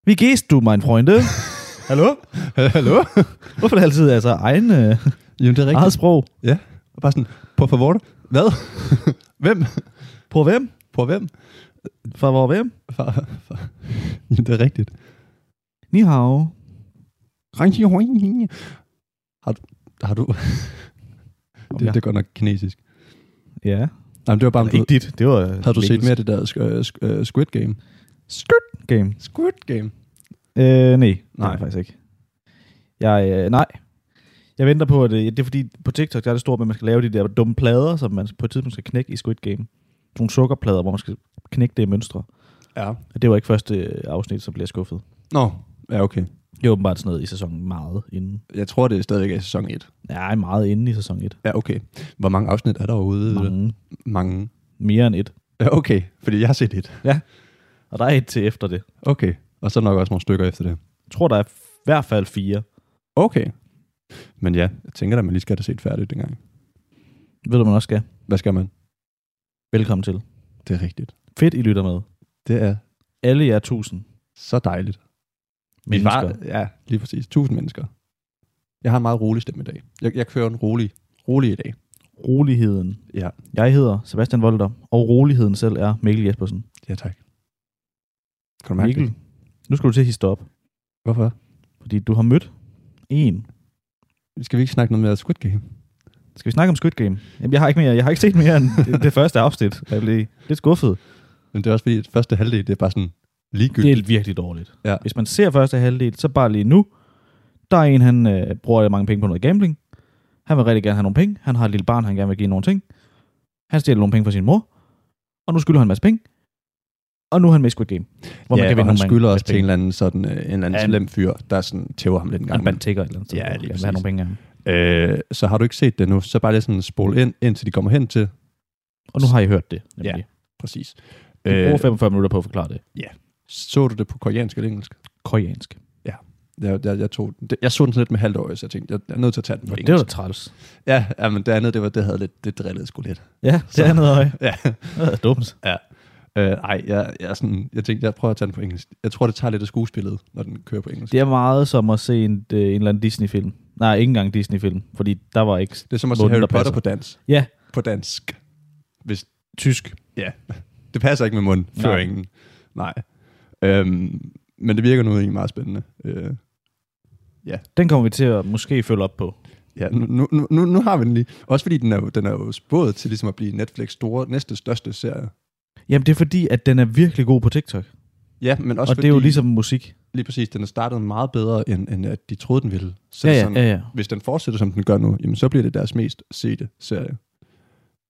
Wie gehst du, mein Freunde? Hallo? Hallo? Hvorfor er det altid altså egen, øh, Jamen, det er eget rigtigt. sprog? Og bare sådan, på favor. Hvad? hvem? På hvem? På hvem? For hvor hvem? For, for. Det er rigtigt. Ni hao. Har du... Har du det, det er godt nok kinesisk. Ja. Jamen, det var bare, du, Ikke dit. Det var havde du set mere af det der øh, øh, Squid Game? Skirt game? Squid Game? Øh, nej. Nej. Nej. Faktisk ikke. Jeg, øh, nej. Jeg venter på, at det, det er fordi, på TikTok der er det stort, at man skal lave de der dumme plader, som man på et tidspunkt skal knække i Squid Game. Nogle sukkerplader, hvor man skal knække det i mønstre. Ja. Det var ikke første øh, afsnit, som bliver skuffet. Nå, ja, okay. Det er åbenbart sådan noget i sæsonen meget inden. Jeg tror, det er stadigvæk i sæson 1. Ja, meget inden i sæson 1. Ja, okay. Hvor mange afsnit er der overhovedet? Mange. Mange. Mere end et. Ja, okay. Fordi jeg har set et. Og der er et til efter det. Okay. Og så nok også nogle stykker efter det. Jeg tror, der er i hvert fald fire. Okay. Men ja, jeg tænker da, man lige skal have det set færdigt dengang. Ved du, man også skal? Hvad skal man? Velkommen til. Det er rigtigt. Fedt, I lytter med. Det er Alle jer tusind så dejligt. Mennesker. var, ja, lige præcis. Tusind mennesker. Jeg har en meget rolig stemme i dag. Jeg, jeg kører en rolig, rolig i dag. Roligheden. Ja. Jeg hedder Sebastian Volter, og roligheden selv er Mikkel Jespersen. Ja, tak. Kan du mærke Mikkel, det? nu skal du til at hisse op, Hvorfor? fordi du har mødt en. Skal vi ikke snakke noget mere Squid Game? Skal vi snakke om Squid Game? Jamen, jeg har ikke, mere, jeg har ikke set mere end det, det første afsnit. Jeg blev lidt skuffet. Men det er også fordi, at første halvdel, det er bare sådan ligegyldigt. Det er virkelig dårligt. Ja. Hvis man ser første halvdel, så bare lige nu, der er en, han øh, bruger mange penge på noget gambling. Han vil rigtig gerne have nogle penge. Han har et lille barn, han gerne vil give nogle ting. Han stjæler nogle penge fra sin mor. Og nu skylder han en masse penge. Og nu er han med i Squid Game. Hvor ja, man kan og vinde han nogle skylder også masse til en eller anden, sådan, øh, en eller anden Ja, slem fyr, der sådan tæver ham lidt en gang. Han bandt tigger et eller andet. Ja, lige have nogle penge af ham. Øh, så har du ikke set det nu, så bare lige sådan spol ind, indtil de kommer hen til. Og nu har I hørt det. Ja, Nemlig. præcis. Vi bruger 45 minutter på at forklare det. Ja. Så du det på koreansk eller engelsk? Koreansk. Jeg, jeg, jeg, tog, den. Det- jeg så den sådan lidt med halvt år, så jeg tænkte, jeg er nødt til at tage den på Det engelsk. var da træls. Ja, ja, men det andet, det, var, det havde lidt, det drillede sgu lidt. Ja, det er noget øje. Ja. Det er dumt. Ja. Øh, ej, jeg, jeg, er sådan, jeg tænkte, jeg prøver at tage den på engelsk. Jeg tror, det tager lidt af skuespillet, når den kører på engelsk. Det er meget som at se en, øh, en eller anden Disney-film. Nej, ikke engang Disney-film, fordi der var ikke... Det er som at se Harry der Potter passer. på dans. Ja. På dansk. Hvis, Tysk. ja. Det passer ikke med mundføringen. Nej. Øhm, men det virker nu egentlig meget spændende. Øh, Den kommer vi til at måske følge op på. ja, nu, nu, nu, nu har vi den lige. Også fordi den er, jo- den er jo spået til ligesom at blive Netflix store, næste største serie. Jamen, det er fordi, at den er virkelig god på TikTok. Ja, men også og fordi, det er jo ligesom musik. lige præcis, den er startet meget bedre, end, end at de troede, den ville. Så Ja, ja, sådan, ja, ja. hvis den fortsætter, som den gør nu, jamen så bliver det deres mest sete serie.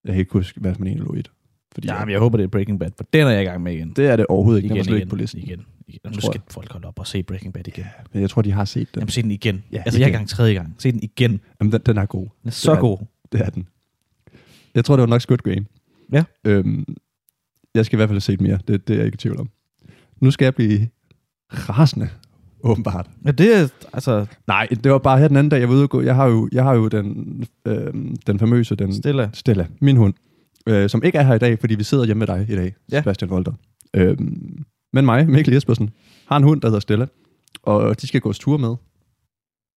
Jeg kan ikke huske, hvad man egentlig lå i det. Fordi Ja, men jeg håber, det er Breaking Bad, for den er jeg i gang med igen. det er det overhovedet ikke. Den var igen, slet igen, på listen. igen, igen. Nu skal jeg. folk holde op og se Breaking Bad igen. Men jeg tror, de har set den. Jamen, se den igen. Ja, altså, jeg er i igen. gang tredje gang. Se den igen. Jamen, den, den er god. Den er så Det er god. Det er den. Jeg tror, det var nok Squid Game. Ja. Øhm, jeg skal i hvert fald have set mere. Det, det er jeg ikke i tvivl om. Nu skal jeg blive rasende, åbenbart. Ja, det er, altså, Nej, det var bare her den anden dag, jeg var ude og gå. Jeg har jo, jeg har jo den, øhm, den famøse, den stille. Stella, min hund, øh, som ikke er her i dag, fordi vi sidder hjemme med dig i dag, Ja. Sebastian Volter. Øhm, men mig, Mikkel Jespersen, har en hund, der hedder Stella, og de skal gås tur med.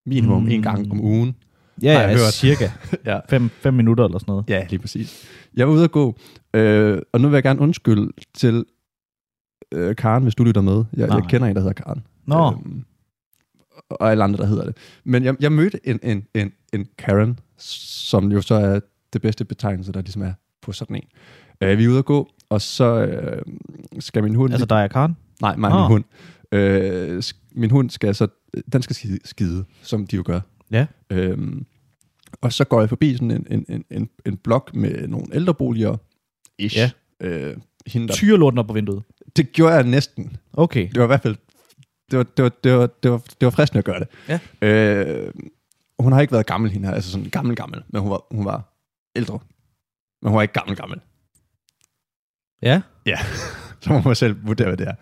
Minimum Mm. en gang om ugen. Ja, ja, hørt. cirka. Ja. Fem, fem minutter eller sådan noget. Ja, lige præcis. Jeg var ude at gå, øh, og nu vil jeg gerne undskylde til øh, Karen, hvis du lytter med. Jeg, Nej. jeg kender en, der hedder Karen. Nå. Øhm, og alle andre, der hedder det. Men jeg, jeg mødte en, en, en, en Karen, som jo så er det bedste betegnelse, der ligesom er på sådan en. Øh, vi er ude at gå, og så øh, skal min hund... Altså, der er Karen? Nej, mig og min hund. Øh, min hund skal så... Den skal skide, skide som de jo gør. Ja. Øhm, og så går jeg forbi sådan en, en, en, en, en blok med nogle ældreboliger. Ish. Ja. Øh, hende, der, Tyrelorten op på vinduet. det gjorde jeg næsten. Okay. Det var i hvert fald... Det var, det var, det var, det var, det var fristende at gøre det. Ja. Øh, hun har ikke været gammel, hende her. Altså sådan gammel, gammel. Men hun var, hun var ældre. Men hun var ikke gammel, gammel. Ja. Ja. så må man selv vurdere, hvad det er.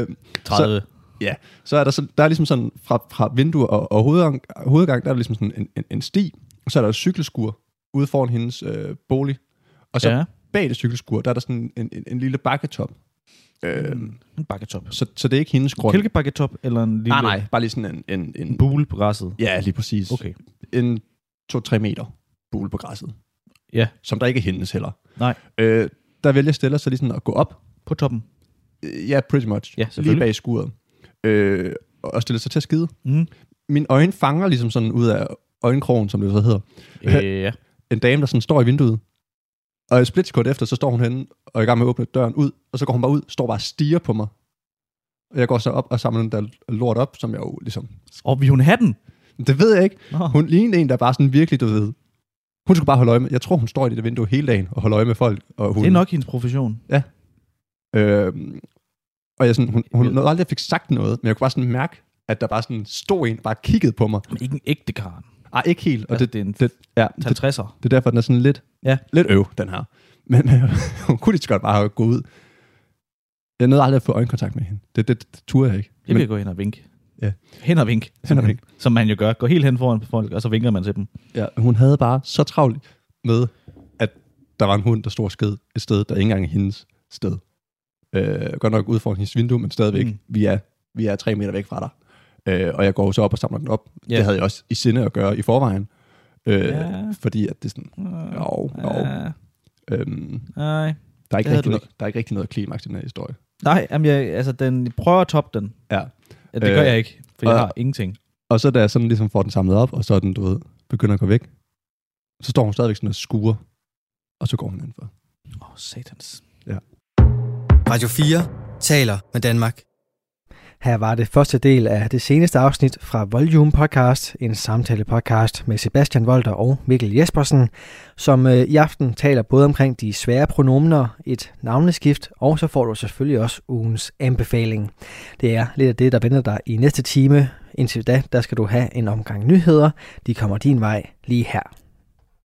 Øh, 30. Så, ja, så er der, så, der er ligesom sådan, fra, fra vindue og, og hovedgang, hovedgang, der er der ligesom sådan en, en, en sti, og så er der et cykelskur ude foran hendes øh, bolig. Og så Ja. bag det cykelskur, der er der sådan en, en, en lille bakketop. Øh, En bakketop. så, så det er ikke hendes grund. Kælkebakketop eller en lille Nej, nej, bare lige sådan en... en, en en bule på græsset? Ja, lige præcis. Okay. En 2-3 meter bule på græsset. Ja. Som der ikke er hendes heller. Nej. Øh, der vælger Stella så lige sådan at gå op. På toppen? Øh, Ja, pretty much. Ja, lige bag skuret. Øh, og stille sig til at skide. Mm. Mine øjne fanger ligesom sådan ud af øjenkrogen, som det så hedder. Øh, ja. En dame, der sådan står i vinduet. Og et splitsekund efter, så står hun henne og er i gang med at åbne døren ud. Og så går hun bare ud, står bare og stiger på mig. Og jeg går så op og samler den der lort op, som jeg jo ligesom... Og vil hun have den? Det ved jeg ikke. Nå. Hun lignede en, der bare sådan virkelig, du ved... Hun skulle bare holde øje med... Jeg tror, hun står i det der vindue hele dagen og holder øje med folk. Og hun, Det er nok hendes profession. Øh, og jeg sådan, hun, hun nåede aldrig fik sagt noget, men jeg kunne bare sådan mærke, at der bare sådan stod en, bare kiggede på mig. Men ikke en ægte Karen. Ej, ikke helt. Og Altså, det, det er en det, ja, det, 50'er. det er derfor, den er sådan lidt, Ja. lidt øv, den her. Men men hun kunne lige så godt bare have gået ud. Jeg nåede aldrig at få øjenkontakt med hende. Det, det, det turde jeg ikke. Det vil jeg gå hen og vinke. Ja. Hen og vink. Hen og vink. Som man jo gør. Gå helt hen foran folk, og så vinker man til dem. Ja, hun havde bare så travlt med, at der var en hund, der stod sked et sted, der ikke engang er hendes sted. Øh, godt nok ud foran hendes vindue, men stadigvæk, Mm. vi, er, vi er tre meter væk fra dig. Øh, og jeg går så op og samler den op. Ja. Det havde jeg også i sinde at gøre i forvejen. Øh, Ja. Fordi at det er sådan, jo, jo. Ja. Øhm, Nej. der, er ikke rigtig noget, der er ikke rigtig noget klimaks i den her historie. Nej, jamen jeg, altså den, prøver at toppe den. Ja. Ja, det gør Øh, jeg ikke, for jeg og- har ingenting. Og så da jeg sådan ligesom får den samlet op, og så er den, du ved, begynder at gå væk, så står hun stadigvæk sådan og skuer, og så går hun indenfor. Åh, oh, satans. Ja. Radio 4 taler med Danmark. Her var det første del af det seneste afsnit fra Volume Podcast, en samtale podcast med Sebastian Volter og Mikkel Jespersen, som øh, i aften taler både omkring de svære pronomener, et navneskift, og så får du selvfølgelig også ugens anbefaling. Det er lidt af det, der venter dig i næste time. Indtil da, der skal du have en omgang nyheder. De kommer din vej lige her.